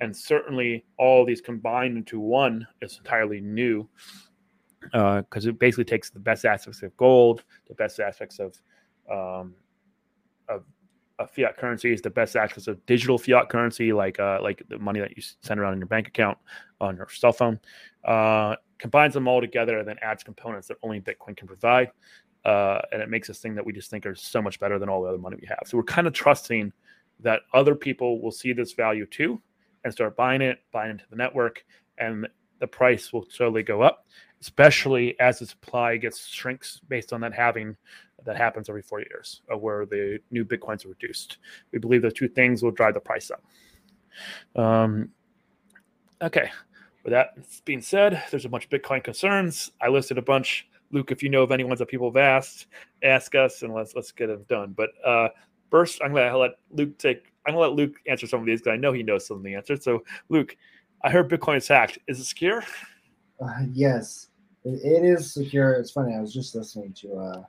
and certainly all these combined into one is entirely new because uh, it basically takes the best aspects of gold, the best aspects of um, of, of, fiat currencies, the best aspects of digital fiat currency, like uh, like the money that you send around in your bank account on your cell phone, uh, combines them all together, and then adds components that only Bitcoin can provide. Uh, and it makes this thing that we just think are so much better than all the other money we have. So we're kind of trusting that other people will see this value too and start buying it, buying into the network, and the price will slowly go up, especially as the supply gets shrinks based on that having that happens every four years, uh, where the new bitcoins are reduced. We believe those two things will drive the price up. Um, okay, with that being said, there's a bunch of Bitcoin concerns. I listed a bunch. Luke, if you know of any ones that people have asked, ask us and let's let's get them done. But uh, first, I'm gonna let Luke take I'm gonna let Luke answer some of these because I know he knows some of the answers. So, Luke, I heard Bitcoin is hacked. Is it secure? Uh, yes, it, it is secure. It's funny. I was just listening to a,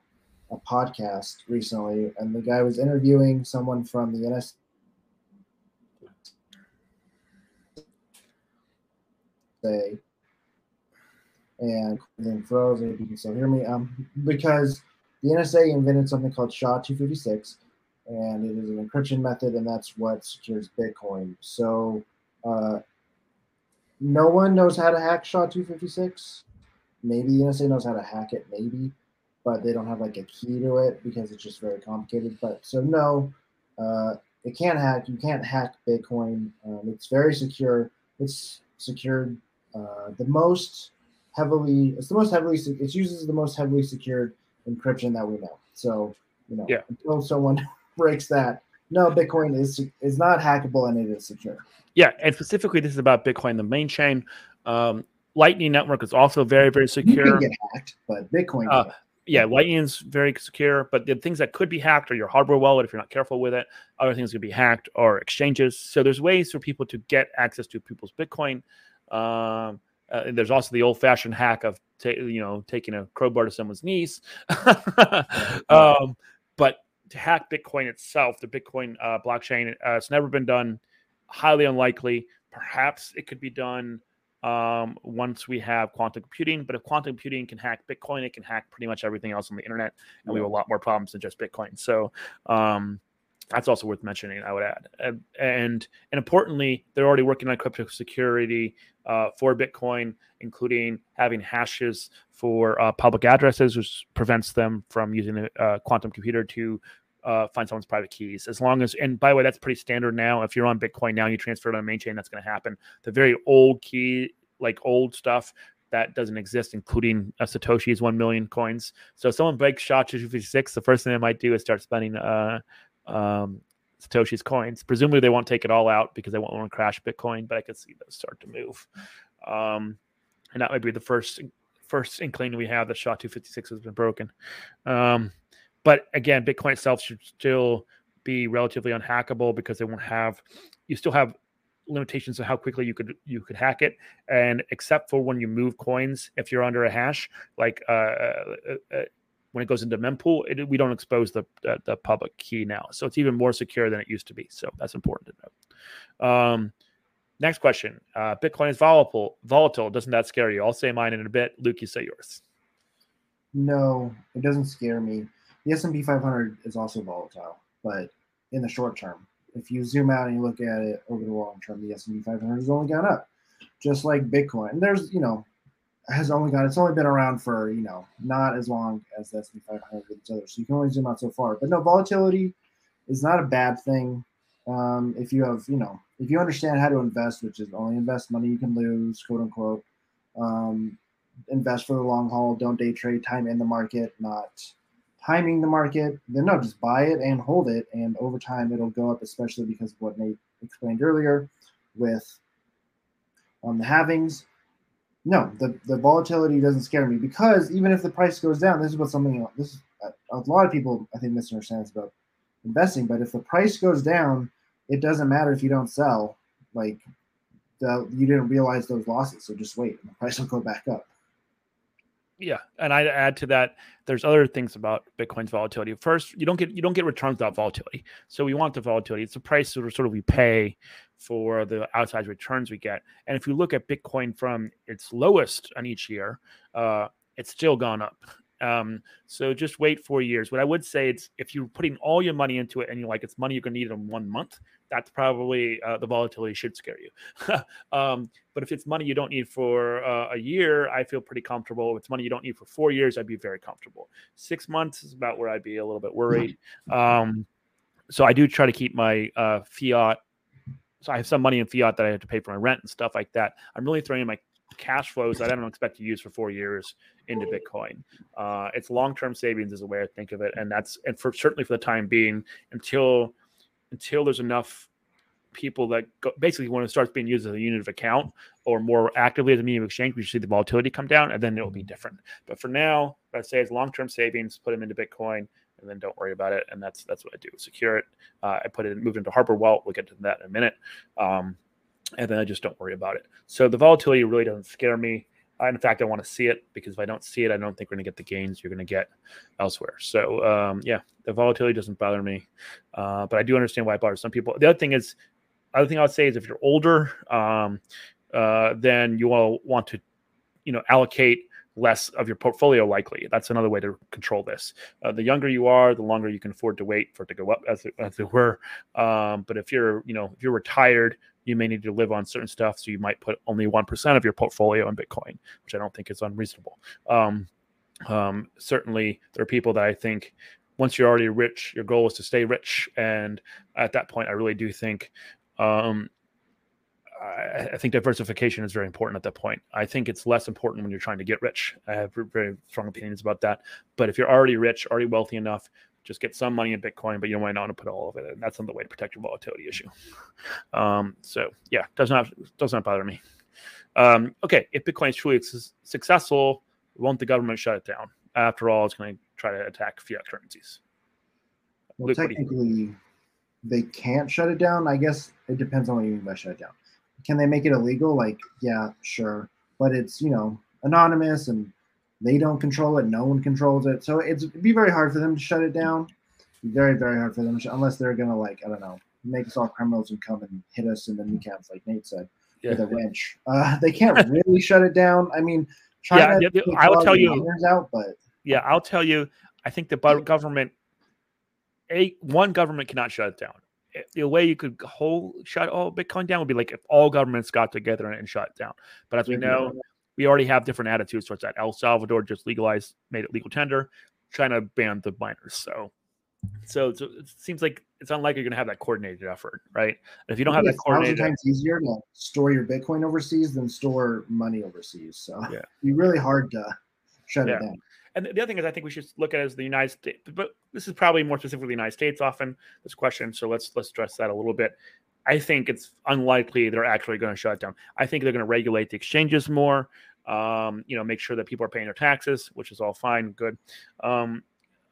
a podcast recently, and the guy was interviewing someone from the NS. and then froze. If you can still hear me, um, because the NSA invented something called SHA-256, and it is an encryption method, and that's what secures Bitcoin. So uh, no one knows how to hack SHA-256. Maybe the NSA knows how to hack it, maybe, but they don't have like a key to it because it's just very complicated. But so no, uh, it can't hack. You can't hack Bitcoin. Um, it's very secure. It's secured uh, the most heavily. It's the most heavily. It uses the most heavily secured encryption that we know. So you know, yeah. until someone breaks that. No, Bitcoin is is not hackable and it is secure. Yeah, and specifically, this is about Bitcoin, the main chain. Um, Lightning Network is also very, very secure. You can get hacked, but Bitcoin. Uh, yeah, Lightning is very secure, but the things that could be hacked are your hardware wallet if you're not careful with it. Other things could be hacked or exchanges. So there's ways for people to get access to people's Bitcoin. Um, uh, there's also the old-fashioned hack of ta- you know taking a crowbar to someone's knees. um, but to hack Bitcoin itself, the Bitcoin uh, blockchain. Uh, it's never been done. Highly unlikely. Perhaps it could be done um, once we have quantum computing. But if quantum computing can hack Bitcoin, it can hack pretty much everything else on the internet, and we have a lot more problems than just Bitcoin. So, um, That's also worth mentioning. I would add, and and, importantly, they're already working on crypto security uh, for Bitcoin, including having hashes for uh, public addresses, which prevents them from using a uh, quantum computer to uh, find someone's private keys. As long as, and by the way, that's pretty standard now. If you're on Bitcoin now, you transfer it on main chain, that's going to happen. The very old key, like old stuff, that doesn't exist, including uh, Satoshi's 1 million coins. So if someone breaks SHA-256, the first thing they might do is start spending uh, um, Satoshi's coins. Presumably they won't take it all out because they won't want to crash Bitcoin, but I could see those start to move. Um, and that might be the first first inkling we have that SHA-256 has been broken. Um, but again, Bitcoin itself should still be relatively unhackable because they won't have you still have limitations of how quickly you could you could hack it. And except for when you move coins if you're under a hash like uh, uh, uh, uh when it goes into mempool it, we don't expose the, the, public key now. So it's even more secure than it used to be. So that's important to know um, next question. Uh, bitcoin is volatile volatile. Doesn't that scare you? I'll say mine in a bit. Luke you say yours. No it doesn't scare me the S&P 500 is also volatile, but in the short term, if you zoom out and you look at it over the long term, the S&P 500 has only gone up, just like Bitcoin. There's, you know, has only got it's only been around for you know not as long as the S&P 500 or these others, so you can only zoom out so far. But no, volatility is not a bad thing um, if you have you know if you understand how to invest, which is only invest money you can lose, quote unquote. Um, invest for the long haul. Don't day trade. Time in the market, not timing the market, then no, just buy it and hold it. And over time, it'll go up, especially because of what Nate explained earlier with um, the halvings. No, the, the volatility doesn't scare me because even if the price goes down, this is what something this is, a lot of people I think misunderstands about investing. But if the price goes down, it doesn't matter if you don't sell. Like the, you didn't realize those losses, so just wait, and the price will go back up. Yeah, and I'd add to that. There's other things about Bitcoin's volatility. First, you don't get you don't get returns without volatility. So we want the volatility. It's the price of, sort of we pay for the outside returns we get. And if you look at Bitcoin from its lowest on each year, uh, it's still gone up. Um, so just wait four years. What I would say is if you're putting all your money into it and you're like it's money you're going to need in one month, that's probably uh, the volatility should scare you. um, but if it's money you don't need for uh, a year, I feel pretty comfortable. If it's money you don't need for four years, I'd be very comfortable. Six months is about where I'd be a little bit worried. Um, so I do try to keep my uh, fiat. So I have some money in fiat that I have to pay for my rent and stuff like that. I'm really throwing my cash flows that I don't expect to use for four years into Bitcoin. Uh, it's long term savings is a way I think of it, and that's and for certainly for the time being until until there's enough people that go, basically when it starts being used as a unit of account or more actively as a medium of exchange, we should see the volatility come down, and then it will be different. But for now, I say it's long term savings, put them into Bitcoin. And then don't worry about it, and that's that's what I do. Secure it. Uh, I put it, moved into hardware wallet. We'll get to that in a minute. Um, and then I just don't worry about it. So the volatility really doesn't scare me. in fact, I want to see it because if I don't see it, I don't think we're going to get the gains you're going to get elsewhere. So um, yeah, the volatility doesn't bother me, uh, but I do understand why it bothers some people. The other thing is, other thing I would say is if you're older, um, uh, then you will want to, you know, allocate less of your portfolio likely. That's another way to control this. Uh, the younger you are, the longer you can afford to wait for it to go up, as it, as it were. Um, but if you're, you know, if you're retired, you may need to live on certain stuff. So you might put only 1% of your portfolio in Bitcoin, which I don't think is unreasonable. Um, um, certainly, there are people that I think once you're already rich, your goal is to stay rich. And at that point, I really do think. Um, I, I think diversification is very important at that point. I think it's less important when you're trying to get rich. I have very strong opinions about that. But if you're already rich, already wealthy enough, just get some money in Bitcoin, but you don't might not want to put all of it in. That's another way to protect your volatility issue. Um, so yeah, does not does not bother me. Um, okay, if Bitcoin is truly successful, won't the government shut it down? After all, it's going to try to attack fiat currencies. Well, Luke, technically, they can't shut it down. I guess it depends on what you mean by shut it down. Can they make it illegal? Like, yeah, sure, but it's you know anonymous and they don't control it. No one controls it. So it's it'd be very hard for them to shut it down. Very, very hard for them, unless they're gonna like I don't know, make us all criminals and come and hit us in the kneecaps, like Nate said, yeah. with a wrench. Uh, they can't really shut it down. I mean, China yeah, yeah I will tell you out, but yeah, I'll tell you. I think the government a one government cannot shut it down. The way you could whole shut all Bitcoin down would be like if all governments got together and shut it down. But as we know, we already have different attitudes towards that. El Salvador just legalized, made it legal tender. China banned the miners. So, so, so it seems like it's unlikely you're going to have that coordinated effort, right? And if you don't have that coordinated, times easier to store your Bitcoin overseas than store money overseas. So, yeah, it'd be really hard to shut yeah. it down. And the other thing is, I think we should look at it as the United States, but this is probably more specifically the United States. Often this question, so let's let's address that a little bit. I think it's unlikely they're actually going to shut down. I think they're going to regulate the exchanges more. Um, you know, make sure that people are paying their taxes, which is all fine, good. Um,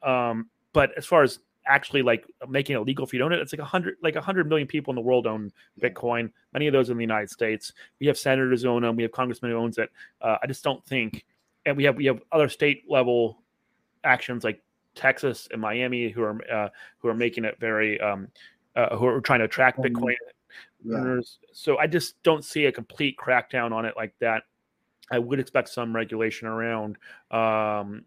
um, but as far as actually like making it legal if you don't it, it's like a hundred like a hundred million people in the world own Bitcoin. Many of those in the United States. We have senators who own them. We have congressmen who owns it. Uh, I just don't think and we have we have other state level actions like Texas and Miami who are uh, who are making it very um, uh, who are trying to attract um, Bitcoin yeah. So I just don't see a complete crackdown on it like that. I would expect some regulation around um,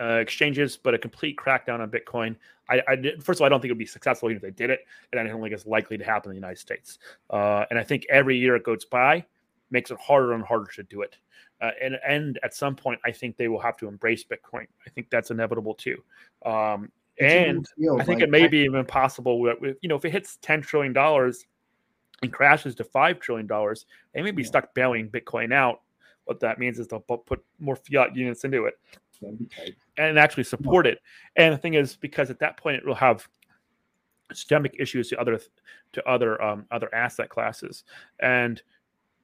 uh, exchanges, but a complete crackdown on Bitcoin. I, I did, first of all, I don't think it would be successful even if they did it, and I don't think it's likely to happen in the United States. Uh, and I think every year it goes by makes it harder and harder to do it. Uh, and and at some point, I think they will have to embrace Bitcoin. I think that's inevitable too. Um, and I think like it may be even possible with, you know if it hits ten trillion dollars and crashes to five trillion dollars, they may be yeah. stuck bailing Bitcoin out. What that means is they'll put more fiat units into it and actually support yeah. it. And the thing is, because at that point it will have systemic issues to other to other um, other asset classes, and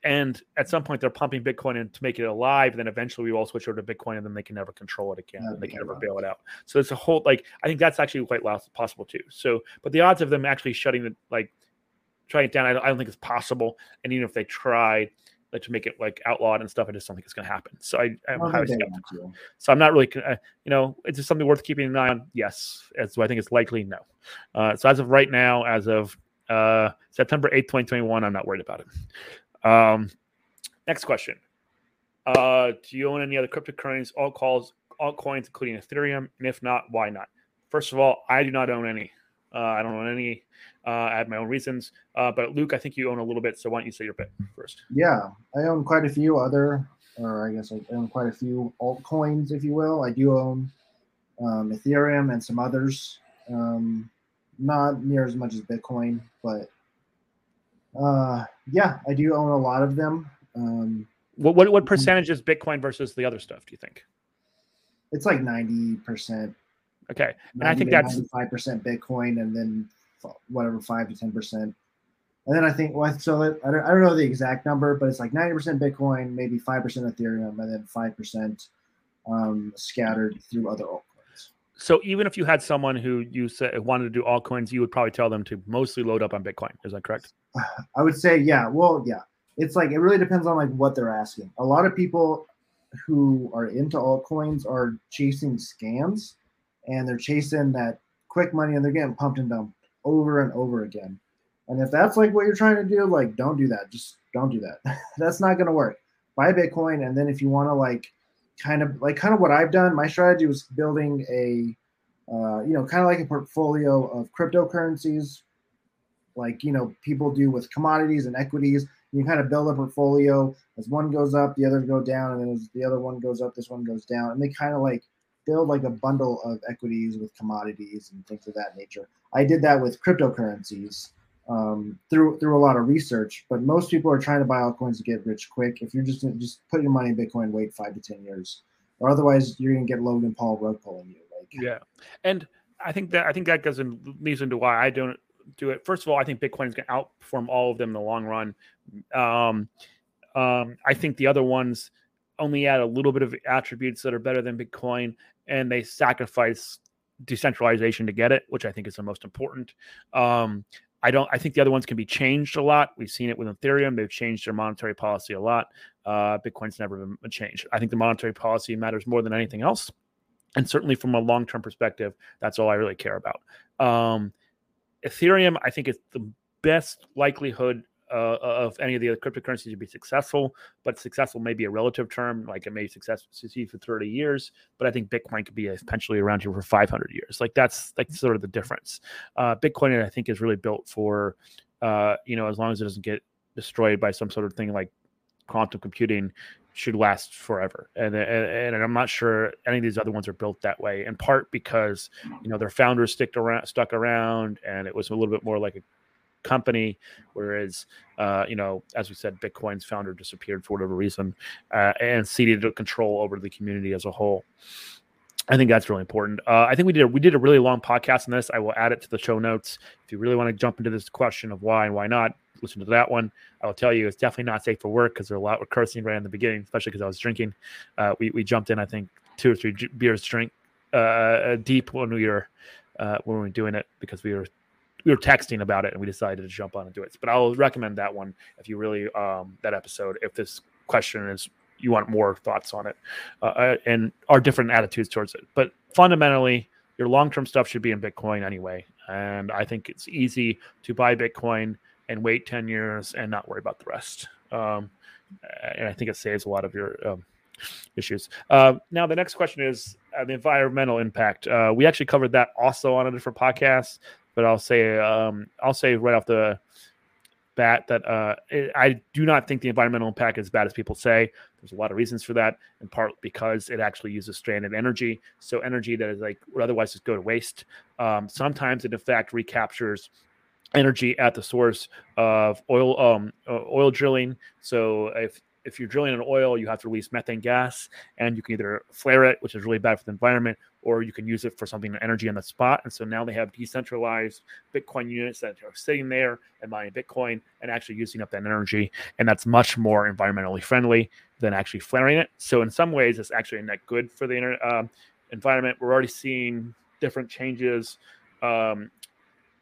and at some point they're pumping Bitcoin in to make it alive. And then eventually we all switch over to Bitcoin, and then they can never control it again. Yeah, they can never bail it out. So it's a whole like I think that's actually quite possible too. So, but the odds of them actually shutting it like trying it down, I don't, I don't think it's possible. And even if they tried like, to make it like outlawed and stuff, I just don't think it's going to happen. So I, I'm highly skeptical. So I'm not really, uh, you know, it's just something worth keeping an eye on. Yes, so I think it's likely no. Uh, so as of right now, as of uh, September 8th, 2021, I'm not worried about it. Um, next question. Uh, do you own any other cryptocurrencies, all calls, altcoins, including Ethereum? And if not, why not? First of all, I do not own any. Uh, I don't own any. Uh, I have my own reasons. Uh, but Luke, I think you own a little bit. So why don't you say your bit first? Yeah, I own quite a few other, or I guess I own quite a few altcoins, if you will. I do own um, Ethereum and some others. Um, not near as much as Bitcoin, but uh, yeah, I do own a lot of them. Um, what, what what percentage is Bitcoin versus the other stuff? Do you think? It's like ninety percent. Okay, and I think that's five percent Bitcoin, and then whatever five to ten percent. And then I think well, so I don't, I don't know the exact number, but it's like ninety percent Bitcoin, maybe five percent Ethereum, and then five percent um, scattered through other so even if you had someone who you said wanted to do altcoins, you would probably tell them to mostly load up on Bitcoin. Is that correct? I would say, yeah. Well, yeah. It's like it really depends on like what they're asking. A lot of people who are into altcoins are chasing scams, and they're chasing that quick money, and they're getting pumped and dumped over and over again. And if that's like what you're trying to do, like don't do that. Just don't do that. that's not going to work. Buy Bitcoin, and then if you want to like kind of like kind of what I've done. My strategy was building a, uh, you know, kind of like a portfolio of cryptocurrencies, like you know people do with commodities and equities. You kind of build a portfolio. As one goes up, the other go down, and then as the other one goes up, this one goes down, and they kind of like build like a bundle of equities with commodities and things of that nature. I did that with cryptocurrencies um, through through a lot of research. But most people are trying to buy altcoins to get rich quick. If you're just just put your money in Bitcoin, wait five to ten years, or otherwise you're gonna get Logan Paul rug pulling you. Like yeah, and I think that I think that goes in leads into why I don't do it. First of all, I think Bitcoin is to outperform all of them in the long run. Um, um, I think the other ones only add a little bit of attributes that are better than Bitcoin, and they sacrifice decentralization to get it, which I think is the most important. Um, I don't. I think the other ones can be changed a lot. We've seen it with Ethereum; they've changed their monetary policy a lot. Uh, Bitcoin's never been changed. I think the monetary policy matters more than anything else, and certainly from a long-term perspective, that's all I really care about. Um, Ethereum, I think, is the best likelihood uh, of any of the other cryptocurrencies to be successful, but successful may be a relative term. Like it may success succeed for 30 years, but I think Bitcoin could be essentially around here for 500 years. Like that's like sort of the difference. Uh, Bitcoin, I think, is really built for, uh, you know, as long as it doesn't get destroyed by some sort of thing like quantum computing, should last forever. And, and, and I'm not sure any of these other ones are built that way. In part because you know their founders stick around, stuck around, and it was a little bit more like a company. Whereas, uh, you know, as we said, Bitcoin's founder disappeared for whatever reason uh, and ceded control over the community as a whole. I think that's really important. Uh, I think we did a, we did a really long podcast on this. I will add it to the show notes if you really want to jump into this question of why and why not listen to that one. I will tell you, it's definitely not safe for work because there are a lot of cursing right in the beginning, especially because I was drinking. Uh, we we jumped in, I think, two or three beers drink uh, deep when we were uh, when we were doing it because we were we were texting about it and we decided to jump on and do it. But I'll recommend that one if you really um, that episode if this question is you want more thoughts on it uh, uh and our different attitudes towards it. But fundamentally, your long term stuff should be in Bitcoin anyway. And I think it's easy to buy Bitcoin and wait 10 years and not worry about the rest. Um, and I think it saves a lot of your um, issues. Uh, now, the next question is uh, the environmental impact. Uh, we actually covered that also on a different podcast, but I'll say um, I'll say right off the bat that uh, it, I do not think the environmental impact is as bad as people say. There's a lot of reasons for that, in part because it actually uses stranded energy, so energy that is like would otherwise just go to waste. Um, sometimes it in fact recaptures energy at the source of oil um, oil drilling. So if if you're drilling an oil, you have to release methane gas, and you can either flare it, which is really bad for the environment, or you can use it for something energy on the spot. And so now they have decentralized Bitcoin units that are sitting there and mining Bitcoin and actually using up that energy, and that's much more environmentally friendly than actually flaring it. So in some ways, it's actually a net good for the uh, environment. We're already seeing different changes um,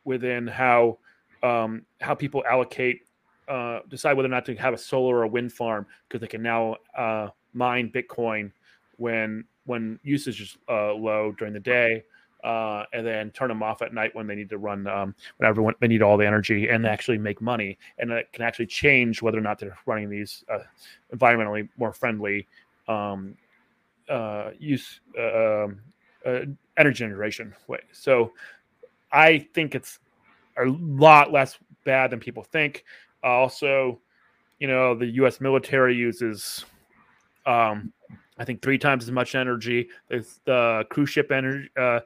within how um, how people allocate uh, decide whether or not to have a solar or a wind farm because they can now uh, mine Bitcoin when when usage is uh, low during the day, uh, and then turn them off at night when they need to run um, when everyone they need all the energy and actually make money, and it can actually change whether or not they're running these uh, environmentally more friendly um, use um, energy generation way. So I think it's a lot less bad than people think. Also, you know, the U.S. military uses, um, I think, three times as much energy. The, the cruise ship energy uh,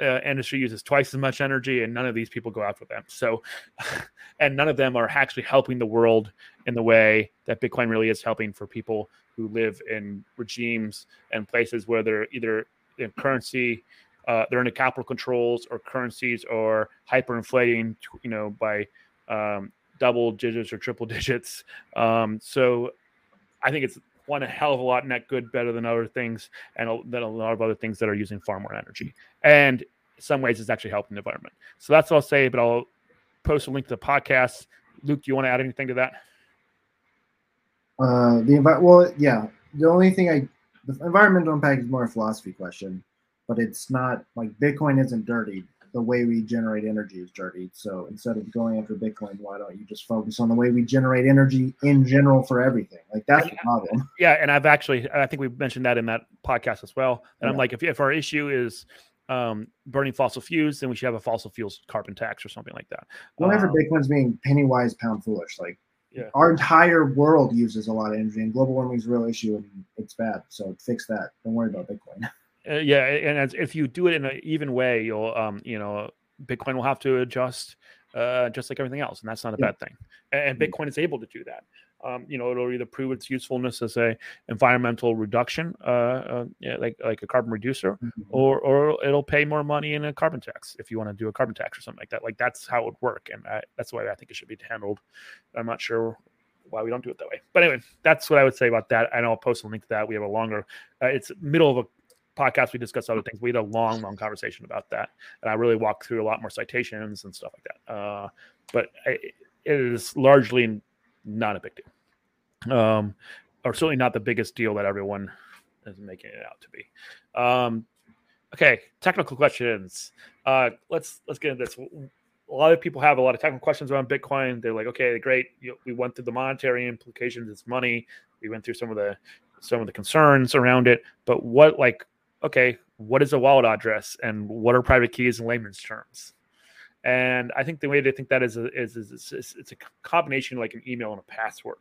uh, industry uses twice as much energy, and none of these people go after them. So, and none of them are actually helping the world in the way that Bitcoin really is helping for people who live in regimes and places where they're either in currency uh, they're into capital controls or currencies or hyperinflating, you know, by um, double digits or triple digits. Um, so I think it's one a hell of a lot net good better than other things and than a lot of other things that are using far more energy. And some ways, it's actually helping the environment. So that's what I'll say, but I'll post a link to the podcast. Luke, do you want to add anything to that? Uh, the envi- well, yeah. The only thing I, the environmental impact is more a philosophy question but it's not like Bitcoin isn't dirty. The way we generate energy is dirty. So instead of going after Bitcoin, why don't you just focus on the way we generate energy in general for everything? Like that's the problem. Yeah, and I've actually I think we mentioned that in that podcast as well. And yeah. I'm like, if if our issue is um, burning fossil fuels, then we should have a fossil fuels carbon tax or something like that. Whenever um, Bitcoin's being penny wise, pound foolish, like yeah. our entire world uses a lot of energy, and global warming is a real issue, and it's bad. So fix that. Don't worry about Bitcoin. Uh, yeah, and as, if you do it in an even way, you'll, um, you know, Bitcoin will have to adjust uh, just like everything else, and that's not a yeah. bad thing. And, and, Bitcoin is able to do that. Um, you know, it'll either prove its usefulness as a environmental reduction, uh, uh, yeah, like like a carbon reducer, mm-hmm. or or it'll pay more money in a carbon tax if you want to do a carbon tax or something like that. Like that's how it would work, and I, that's why I think it should be handled. I'm not sure why we don't do it that way. But anyway, that's what I would say about that. And I'll post a link to that. We have a longer, uh, it's middle of a podcast, we discussed other things. We had a long, long conversation about that, and I really walked through a lot more citations and stuff like that. Uh, but it is largely not a big deal, um, or certainly not the biggest deal that everyone is making it out to be. Um, okay, technical questions. Uh, let's let's get into this. a lot of people have a lot of technical questions around Bitcoin. They're like, okay, great. You, we went through the monetary implications. It's money. We went through some of the some of the concerns around it. But what, like, okay, what is a wallet address and what are private keys in layman's terms? And I think the way to think that is is, is, is it's a combination like an email and a password.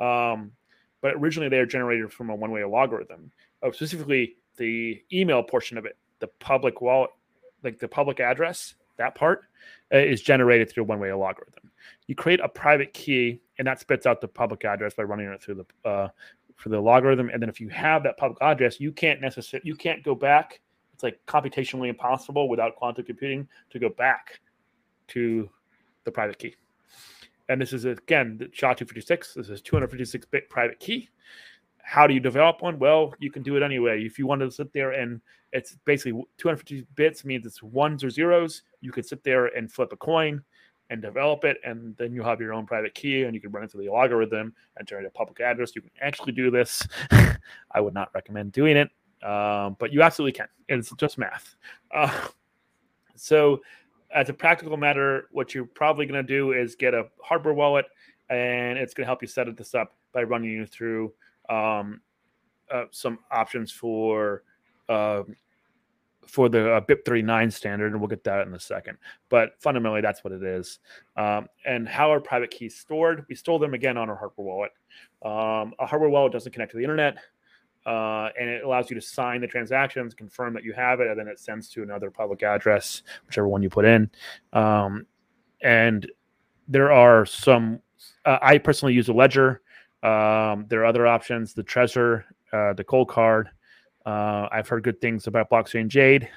Um, but originally they are generated from a one-way logarithm. Oh, specifically the email portion of it, the public wallet, like the public address, that part uh, is generated through a one-way logarithm. You create a private key, and that spits out the public address by running it through the uh, for the logarithm. And then if you have that public address, you can't necessarily you can't go back. It's like computationally impossible without quantum computing to go back to the private key. And this is again the SHA-256. This is 256 bit private key. How do you develop one? Well, you can do it anyway. If you want to sit there and it's basically 250 bits means it's ones or zeros. You could sit there and flip a coin and develop it, and then you have your own private key, and you can run it through the algorithm and generate a public address. You can actually do this. I would not recommend doing it, um, but you absolutely can. It's just math. Uh, so, as a practical matter, what you're probably going to do is get a hardware wallet, and it's going to help you set this up by running you through um, uh, some options for uh, for the uh, BIP39 standard, and we'll get that in a second. But fundamentally, that's what it is. Um, and how are private keys stored? We store them again on our hardware wallet. Um, a hardware wallet doesn't connect to the internet, uh, and it allows you to sign the transactions, confirm that you have it, and then it sends to another public address, whichever one you put in. Um, and there are some. Uh, I personally use a ledger. Um, there are other options: the Trezor, uh, the Coldcard. Uh, I've heard good things about Blockstream Jade.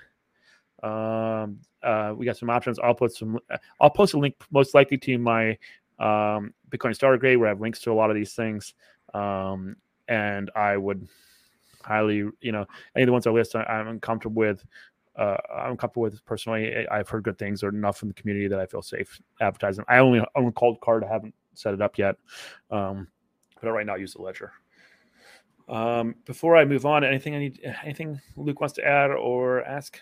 Um, uh, we got some options. I'll put some. I'll post a link most likely to my um, Bitcoin Starter Grade where I have links to a lot of these things. Um, and I would highly, you know, any of the ones I list, I, am comfortable with. Uh, I'm comfortable with personally. I've heard good things or enough from the community that I feel safe advertising. I only own a Coldcard. I haven't set it up yet. Um, but i right now I use the ledger. Um, before I move on, anything I need, anything Luke wants to add or ask?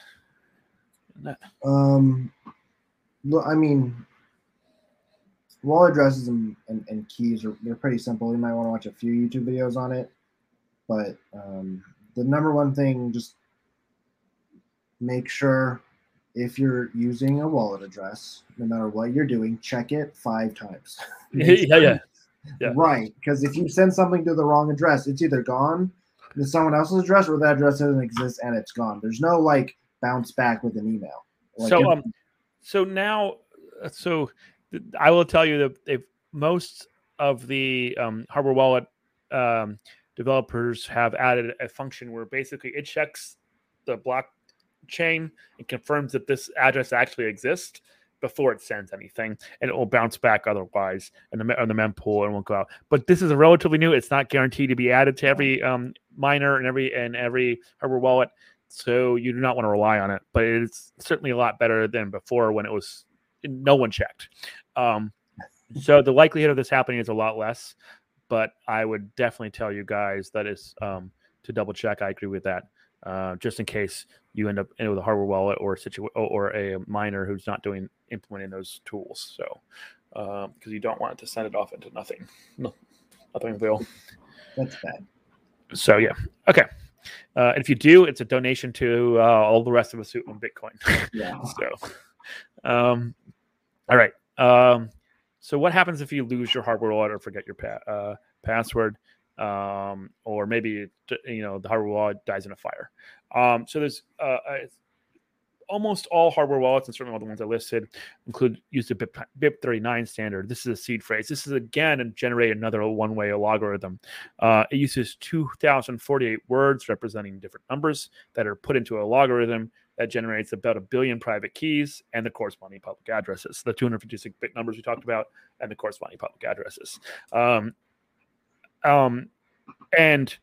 Um, well, I mean, wallet addresses and, and, and, keys are they're pretty simple. You might want to watch a few YouTube videos on it, but um, the number one thing, just make sure if you're using a wallet address, no matter what you're doing, check it five times. yeah, yeah. Yeah. Right. Because if you send something to the wrong address, it's either gone to someone else's address or that address doesn't exist and it's gone. There's no like bounce back with an email. Like so um so now uh, so I will tell you that if most of the um, hardware wallet um, developers have added a function where basically it checks the blockchain and confirms that this address actually exists before it sends anything, and it will bounce back otherwise, and the on the mempool and won't go out. But this is a relatively new. It's not guaranteed to be added to every um, miner and every and every hardware wallet, so you do not want to rely on it. But it's certainly a lot better than before when it was no one checked. Um, so the likelihood of this happening is a lot less. But I would definitely tell you guys that is um, to double check. I agree with that uh, just in case you end up with a hardware wallet or a situ- or a miner who's not doing implementing those tools. So because um, you don't want it to send it off into nothing, no, nothing real. That's bad. So yeah, okay. Uh, if you do, it's a donation to uh, all the rest of us who own Bitcoin. Yeah. so, um, all right. Um, so what happens if you lose your hardware wallet or forget your pa- uh, password? Um, or maybe you know the hardware wallet dies in a fire. Um, so there's uh, almost all hardware wallets, and certainly all the ones I listed, include use the BIP, BIP39 standard. This is a seed phrase. This is again generate another one-way logarithm. Uh, it uses 2,048 words representing different numbers that are put into a logarithm that generates about a billion private keys and the corresponding public addresses. The 256 bit numbers we talked about and the corresponding public addresses. Um, um, and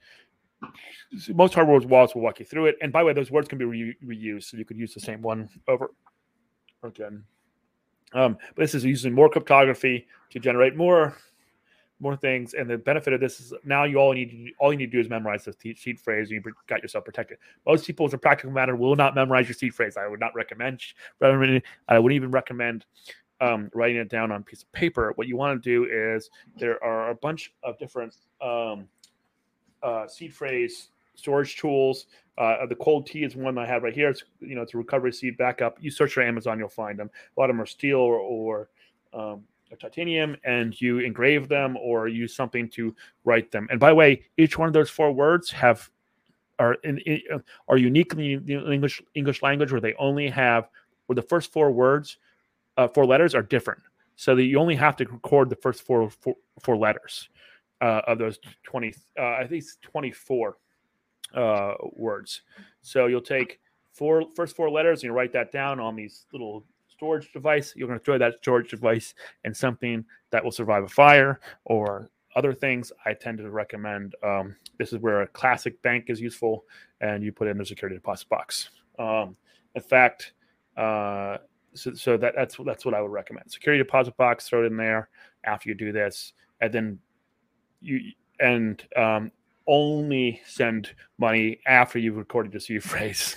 most hardware wallets will walk you through it. And by the way, those words can be re- reused, so you could use the same one over again. Um, but this is using more cryptography to generate more more things. And the benefit of this is now you all need all you need to do is memorize the seed phrase, and you got yourself protected. Most people, as a practical matter, will not memorize your seed phrase. I would not recommend. I wouldn't even recommend um, writing it down on a piece of paper. What you want to do is there are a bunch of different um, uh, seed phrase storage tools. Uh, the cold tea is one I have right here. It's you know it's a recovery seed backup. You search for Amazon, you'll find them. A lot of them are steel or, or um, titanium and you engrave them or use something to write them. And by the way, each one of those four words have are in, in are unique in the English English language where they only have where the first four words, uh, four letters are different. So that you only have to record the first four four, four letters uh, of those twenty. Uh, I think it's twenty four uh, words. So you'll take four first four letters and you write that down on these little storage device, you're going to throw that storage device in something that will survive a fire or other things. I tend to recommend um, this is where a classic bank is useful, and you put in the security deposit box. Um, in fact, uh, so, so that, that's that's what I would recommend. Security deposit box, throw it in there after you do this, and then you and um, only send money after you've recorded this seed phrase,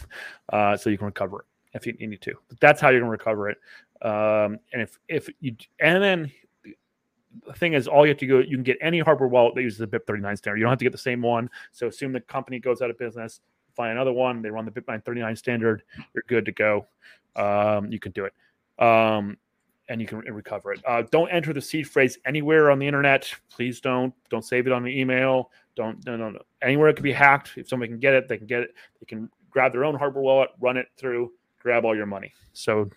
uh, so you can recover it if you need to. But that's how you're to recover it. Um, and if if you and then the thing is, all you have to go, you can get any hardware wallet that uses the BIP39 standard. You don't have to get the same one. So assume the company goes out of business, find another one. They run the BIP39 standard. You're good to go. Um, you can do it. Um, and you can recover it. Uh, don't enter the seed phrase anywhere on the internet. Please don't. Don't save it on the email. Don't no no no. Anywhere it could be hacked. If somebody can get it, they can get it. They can grab their own hardware wallet, run it through, grab all your money. So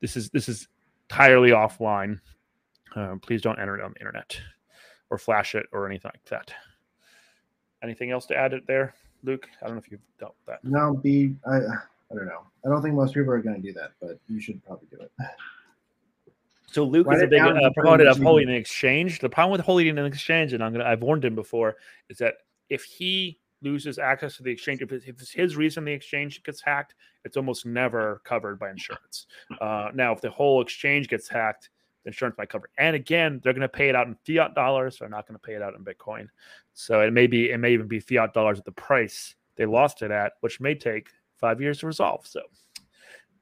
this is this is entirely offline. Uh, please don't enter it on the internet or flash it or anything like that. Anything else to add it there, Luke? I don't know if you've dealt with that. No, be I I don't know. I don't think most people are going to do that, but you should probably do it. So Luke is a big uh, proponent of holding an exchange. The problem with holding an exchange, and I'm gonna I've warned him before, is that if he loses access to the exchange, if it's, if it's his reason the exchange gets hacked, it's almost never covered by insurance. Uh, now, if the whole exchange gets hacked, the insurance might cover. It. And again, they're going to pay it out in fiat dollars. They're not going to pay it out in Bitcoin. So it may be, it may even be fiat dollars at the price they lost it at, which may take five years to resolve. So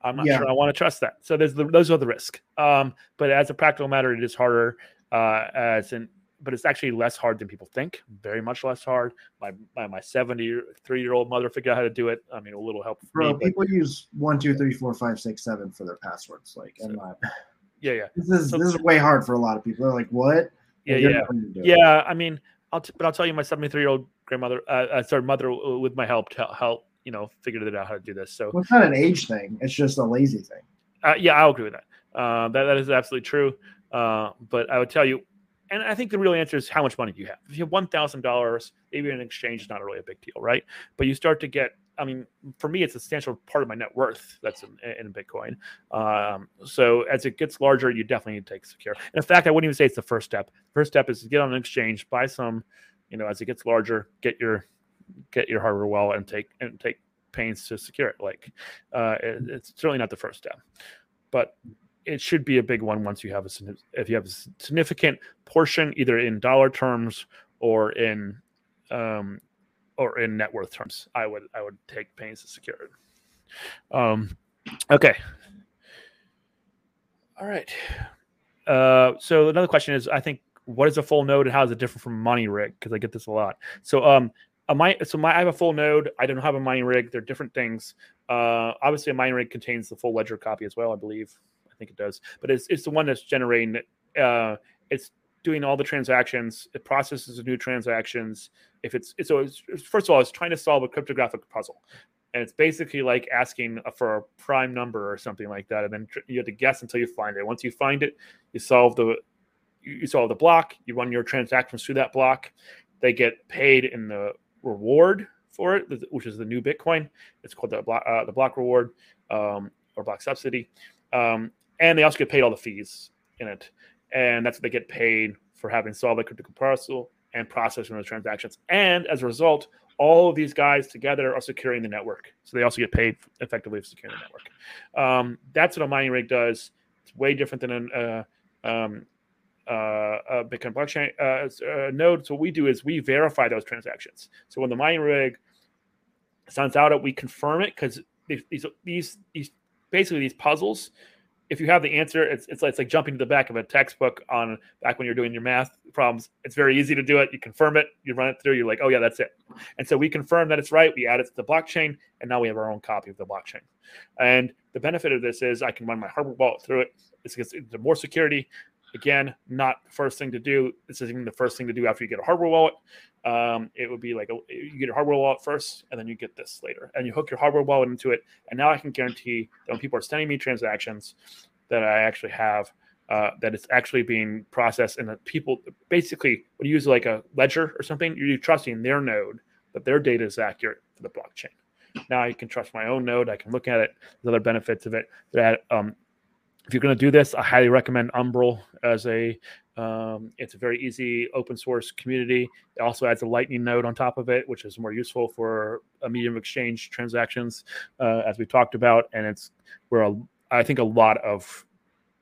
I'm not yeah. sure I want to trust that. So there's the, those are the risk. Um, but as a practical matter, it is harder uh, as an but it's actually less hard than people think. Very much less hard. My my, my seventy three year old mother figured out how to do it. I mean, a little help. Bro, me, people but, use one, two, three, four, five, six, seven for their passwords. Like, so, not, yeah, yeah. This is so, this is way hard for a lot of people. They're like, what? Yeah, yeah, yeah. I mean, I'll t- but I'll tell you, my seventy three year old grandmother, uh, uh, sorry, mother, with my help, to help, you know, figured it out how to do this. So well, it's not an age thing; it's just a lazy thing. Uh, yeah, I'll agree with that. Uh, that that is absolutely true. Uh, but I would tell you, and I think the real answer is how much money do you have? If you have one thousand dollars, maybe an exchange is not really a big deal, right? But you start to get, I mean, for me, it's a substantial part of my net worth that's in, in Bitcoin. Um, so as it gets larger, you definitely need to take secure. And in fact, I wouldn't even say it's the first step. First step is to get on an exchange, buy some, you know, as it gets larger, get your get your hardware well and take and take pains to secure it. Like uh, it, it's certainly not the first step, but it should be a big one once you have a if you have a significant portion either in dollar terms or in um, or in net worth terms. I would I would take pains to secure it. Um, okay. All right. Uh, so another question is, I think, what is a full node and how is it different from mining rig? Because I get this a lot. So um, a so my I have a full node. I don't have a mining rig. They're different things. Uh, obviously, a mining rig contains the full ledger copy as well, I believe I think it does, but it's it's the one that's generating. Uh, it's doing all the transactions. It processes the new transactions. If it's so, it's first of all, it's trying to solve a cryptographic puzzle, and it's basically like asking for a prime number or something like that, and then you have to guess until you find it. Once you find it, you solve the you solve the block. You run your transactions through that block. They get paid in the reward for it, which is the new Bitcoin. It's called the block uh, the block reward um, or block subsidy. Um, and they also get paid all the fees in it, and that's what they get paid for having solved the critical parcel and processing those transactions. And as a result, all of these guys together are securing the network, so they also get paid effectively for securing the network. Um, that's what a mining rig does. It's way different than an, uh, um, uh, a Bitcoin blockchain uh, node. So what we do is we verify those transactions. So when the mining rig sends out, it, we confirm it because these these these basically these puzzles if you have the answer, it's, it's like, it's like jumping to the back of a textbook on back when you're doing your math problems. It's very easy to do it. You confirm it, you run it through, you're like, oh yeah, that's it. And so we confirm that it's right. We add it to the blockchain, and now we have our own copy of the blockchain. And the benefit of this is I can run my hardware wallet through it. It's, it's more security. Again, not the first thing to do. This isn't the first thing to do after you get a hardware wallet. Um, it would be like a, you get a hardware wallet first, and then you get this later, and you hook your hardware wallet into it. And now I can guarantee that when people are sending me transactions, that I actually have uh, that it's actually being processed, and that people basically when you use like a ledger or something, you're trusting their node that their data is accurate for the blockchain. Now I can trust my own node. I can look at it. There's other benefits of it. That um, if you're going to do this, I highly recommend Umbrel as a. Um, it's a very easy open source community. It also adds a Lightning node on top of it, which is more useful for a medium exchange transactions, uh, as we talked about. And it's where a, I think a lot of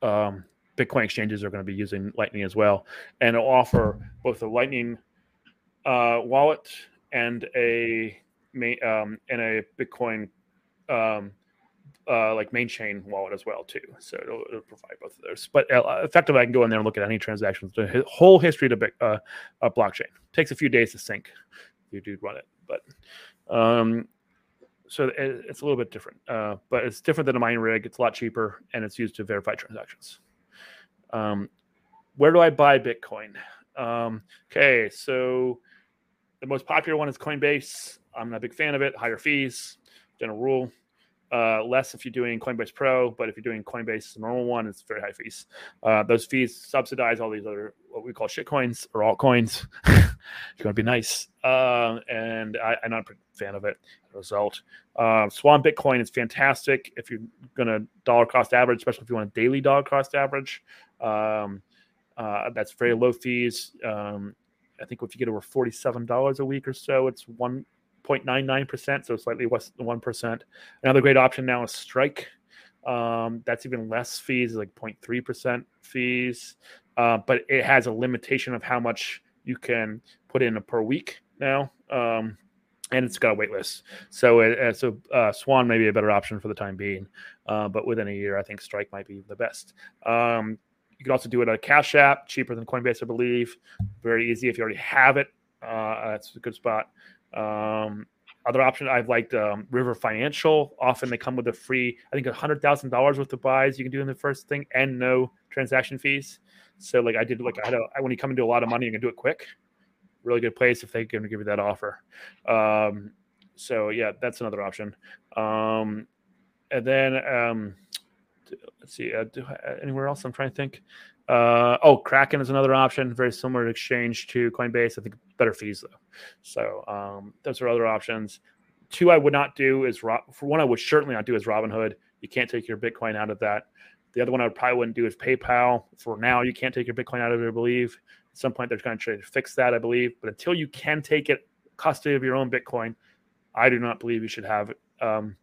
um, Bitcoin exchanges are going to be using Lightning as well, and it'll offer both a Lightning uh, wallet and a um, and a Bitcoin um, uh, like main chain wallet as well too. So it'll, it'll provide both of those. But uh, effectively, I can go in there and look at any transactions, the whole history to uh, a blockchain. takes a few days to sync. You do run it, but um, so it, it's a little bit different. Uh, but it's different than a mining rig. It's a lot cheaper, and it's used to verify transactions. Um, where do I buy Bitcoin? Um, okay, so the most popular one is Coinbase. I'm not a big fan of it. Higher fees, general rule. Uh, less if you're doing Coinbase Pro, but if you're doing Coinbase the normal one, it's very high fees. Uh, those fees subsidize all these other what we call shit coins or altcoins. it's going to be nice, uh, and I, am not a fan of it. Result, uh, Swan Bitcoin is fantastic if you're going to dollar cost average, especially if you want a daily dollar cost average. Um, uh, that's very low fees. Um, I think if you get over forty-seven dollars a week or so, it's one 0.99%, so slightly less than 1%. Another great option now is Strike. Um, that's even less fees, like 0.3% fees, uh, but it has a limitation of how much you can put in per week now. Um, and it's got a wait list. So, it, uh, so uh, Swan may be a better option for the time being, uh, but within a year, I think Strike might be the best. Um, you can also do it on a Cash App, cheaper than Coinbase, I believe. Very easy if you already have it. Uh, that's a good spot. Um, other option I've liked um, River Financial. Often they come with a free, I think, hundred thousand dollars worth of buys you can do in the first thing and no transaction fees. So like I did, like I had a, when you come into a lot of money, you can do it quick. Really good place if they can give you that offer. Um, so yeah, that's another option. Um, and then um, let's see, uh, do, uh, anywhere else? I'm trying to think. Uh, oh, Kraken is another option, very similar exchange to Coinbase. I think better fees though. So um, those are other options. Two, I would not do is for one, I would certainly not do is Robinhood. You can't take your Bitcoin out of that. The other one I probably wouldn't do is PayPal. For now, you can't take your Bitcoin out of it. I believe at some point they're going to try to fix that. I believe, but until you can take it custody of your own Bitcoin, I do not believe you should have um,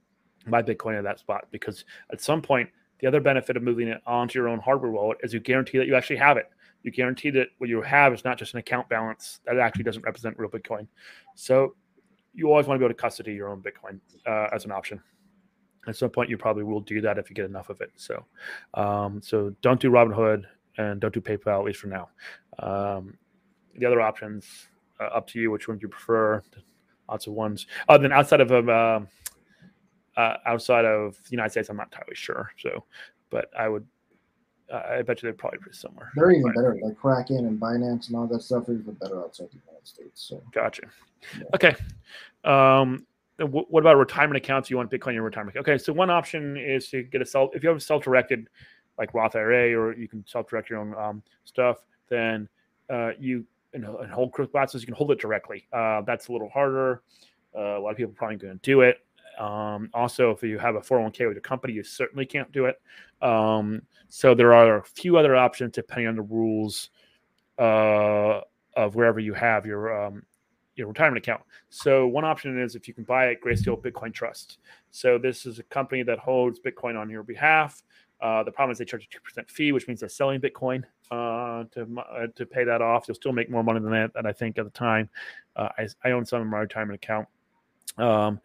my Bitcoin at that spot because at some point the other benefit of moving it onto your own hardware wallet is you guarantee that you actually have it. You guarantee that what you have is not just an account balance that actually doesn't represent real Bitcoin. So you always want to be able to custody your own Bitcoin uh, as an option. At some point, you probably will do that if you get enough of it. So, um, so don't do Robinhood and don't do PayPal at least for now. Um, the other options, uh, up to you. Which ones you prefer? Lots of ones. Other than outside of um, uh, outside of the United States, I'm not entirely sure. So, but I would, I bet you they're probably similar. They're even better, like Kraken and Binance and all that stuff are even better outside the United States. So, gotcha. Yeah. Okay. Um, what about retirement accounts? You want Bitcoin in your retirement? Okay, so one option is to get a self. If you have a self-directed, like Roth IRA, or you can self-direct your own um, stuff, then uh, you, know, and hold classes, you can hold it directly. Uh, that's a little harder. Uh, a lot of people probably going to do it. Um, also, if you have a 401k with your company, you certainly can't do it. Um, so there are a few other options depending on the rules uh, of wherever you have your um, your retirement account. So one option is if you can buy it, Grayscale Bitcoin Trust. So this is a company that holds Bitcoin on your behalf. Uh, the problem is they charge a two percent fee, which means they're selling Bitcoin uh, to uh, to pay that off. You'll still make more money than that. and I think at the time. Uh, I, I own some in my retirement account. Um,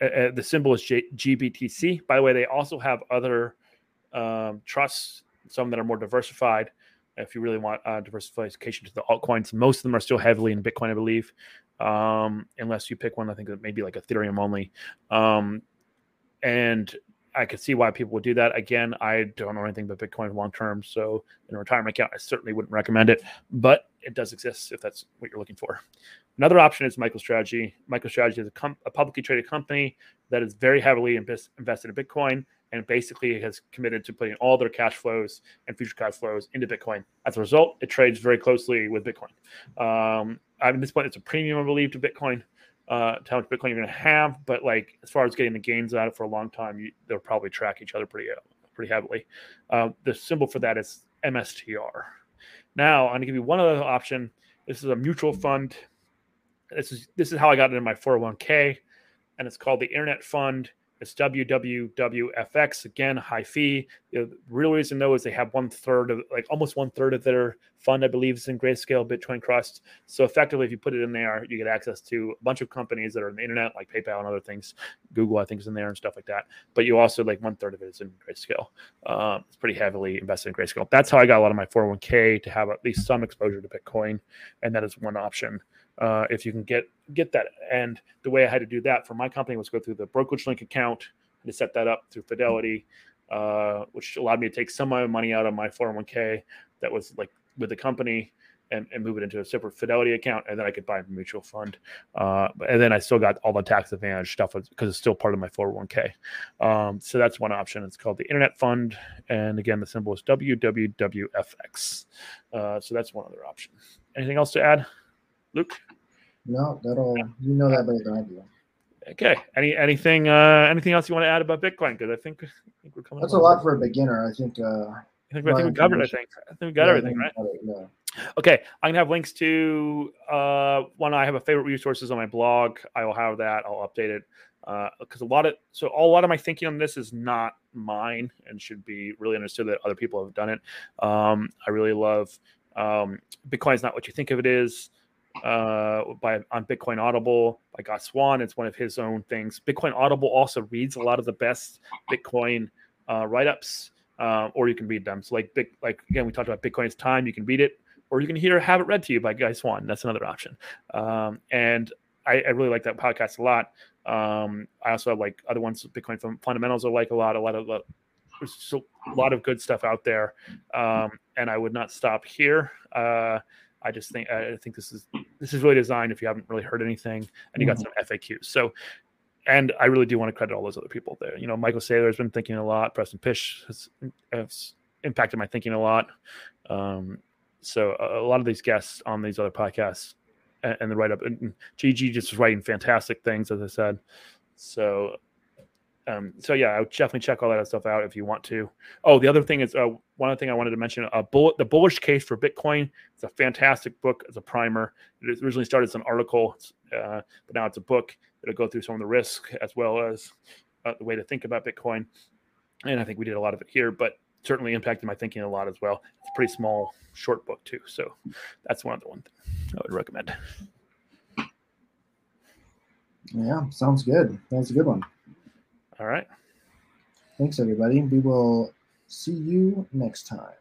the symbol is J- GBTC. By the way, they also have other um, trusts, some that are more diversified. If you really want uh, diversification to the altcoins, most of them are still heavily in Bitcoin, I believe, um, unless you pick one. I think maybe like Ethereum only. Um, and I could see why people would do that. Again, I don't know anything about Bitcoin long term, so in a retirement account, I certainly wouldn't recommend it. But it does exist if that's what you're looking for. Another option is MicroStrategy. MicroStrategy is a, com- a publicly traded company that is very heavily invest- invested in Bitcoin and basically has committed to putting all their cash flows and future cash flows into Bitcoin. As a result, it trades very closely with Bitcoin. Um, at this point, it's a premium, I believe, to Bitcoin. Uh, how much Bitcoin you're going to have, but like as far as getting the gains out of it for a long time, you, they'll probably track each other pretty uh, pretty heavily. Uh, the symbol for that is MSTR. Now I'm going to give you one other option. This is a mutual fund. This is this is how I got it in my 401k, and it's called the Internet Fund it's WWWFX again, high fee. The real reason though is they have one third of like almost one third of their fund, I believe, is in grayscale Bitcoin Trust. So effectively, if you put it in there, you get access to a bunch of companies that are on the internet, like PayPal and other things. Google, I think, is in there and stuff like that. But you also like one third of it is in grayscale. Um, it's pretty heavily invested in grayscale. That's how I got a lot of my 401k to have at least some exposure to Bitcoin, and that is one option uh, if you can get get that. And the way I had to do that for my company was go through the brokerage link account to set that up through Fidelity, uh, which allowed me to take some of my money out of my 401k that was like with the company and, and move it into a separate Fidelity account, and then I could buy a mutual fund. Uh, and then I still got all the tax advantage stuff because it's still part of my 401k. Um, so that's one option. It's called the Internet Fund, and again, the symbol is WWWFX. Uh, so that's one other option. Anything else to add? Luke? No, that'll you know that better than I do. Okay. Any anything uh anything else you want to add about Bitcoin? Because I think, I think we're coming. That's a lot for a beginner. I think. uh I think, I think we covered. I think. I think we got yeah, everything right. It, yeah. Okay, I'm gonna have links to uh, one. I have a favorite resources on my blog. I will have that. I'll update it because uh, a lot of so a lot of my thinking on this is not mine and should be really understood that other people have done it. Um, I really love um, Bitcoin is not what you think of it is uh, by on Bitcoin Audible by Swan. It's one of his own things. Bitcoin Audible also reads a lot of the best Bitcoin uh, write ups, uh, or you can read them. So like like again, we talked about Bitcoin's time. You can read it, or you can hear have it read to you by Guy Swan. That's another option. Um, and I, I, really like that podcast a lot. Um, I also have like other ones, Bitcoin fundamentals. I like a lot. A lot of there's a lot of good stuff out there, um, and I would not stop here. Uh, I just think I think this is this is really designed if you haven't really heard anything and you got mm-hmm. some FAQs. So and I really do want to credit all those other people there. You know, Michael Saylor has been thinking a lot. Preston Pysh has, has impacted my thinking a lot. Um, so a, a, lot of these guests on these other podcasts and, and the write up, and Gigi just was writing fantastic things, as I said. So um, so yeah, I would definitely check all that stuff out if you want to. Oh, the other thing is uh, one other thing I wanted to mention: a bullet, the bullish case for Bitcoin. It's a fantastic book as a primer. It originally started as an article, uh, but now it's a book. It'll go through some of the risk as well as uh, the way to think about Bitcoin. And I think we did a lot of it here, but certainly impacted my thinking a lot as well. It's a pretty small, short book too, so that's one of the one thing I would recommend. Yeah, sounds good. That's a good one. All right. Thanks, everybody. We will see you next time.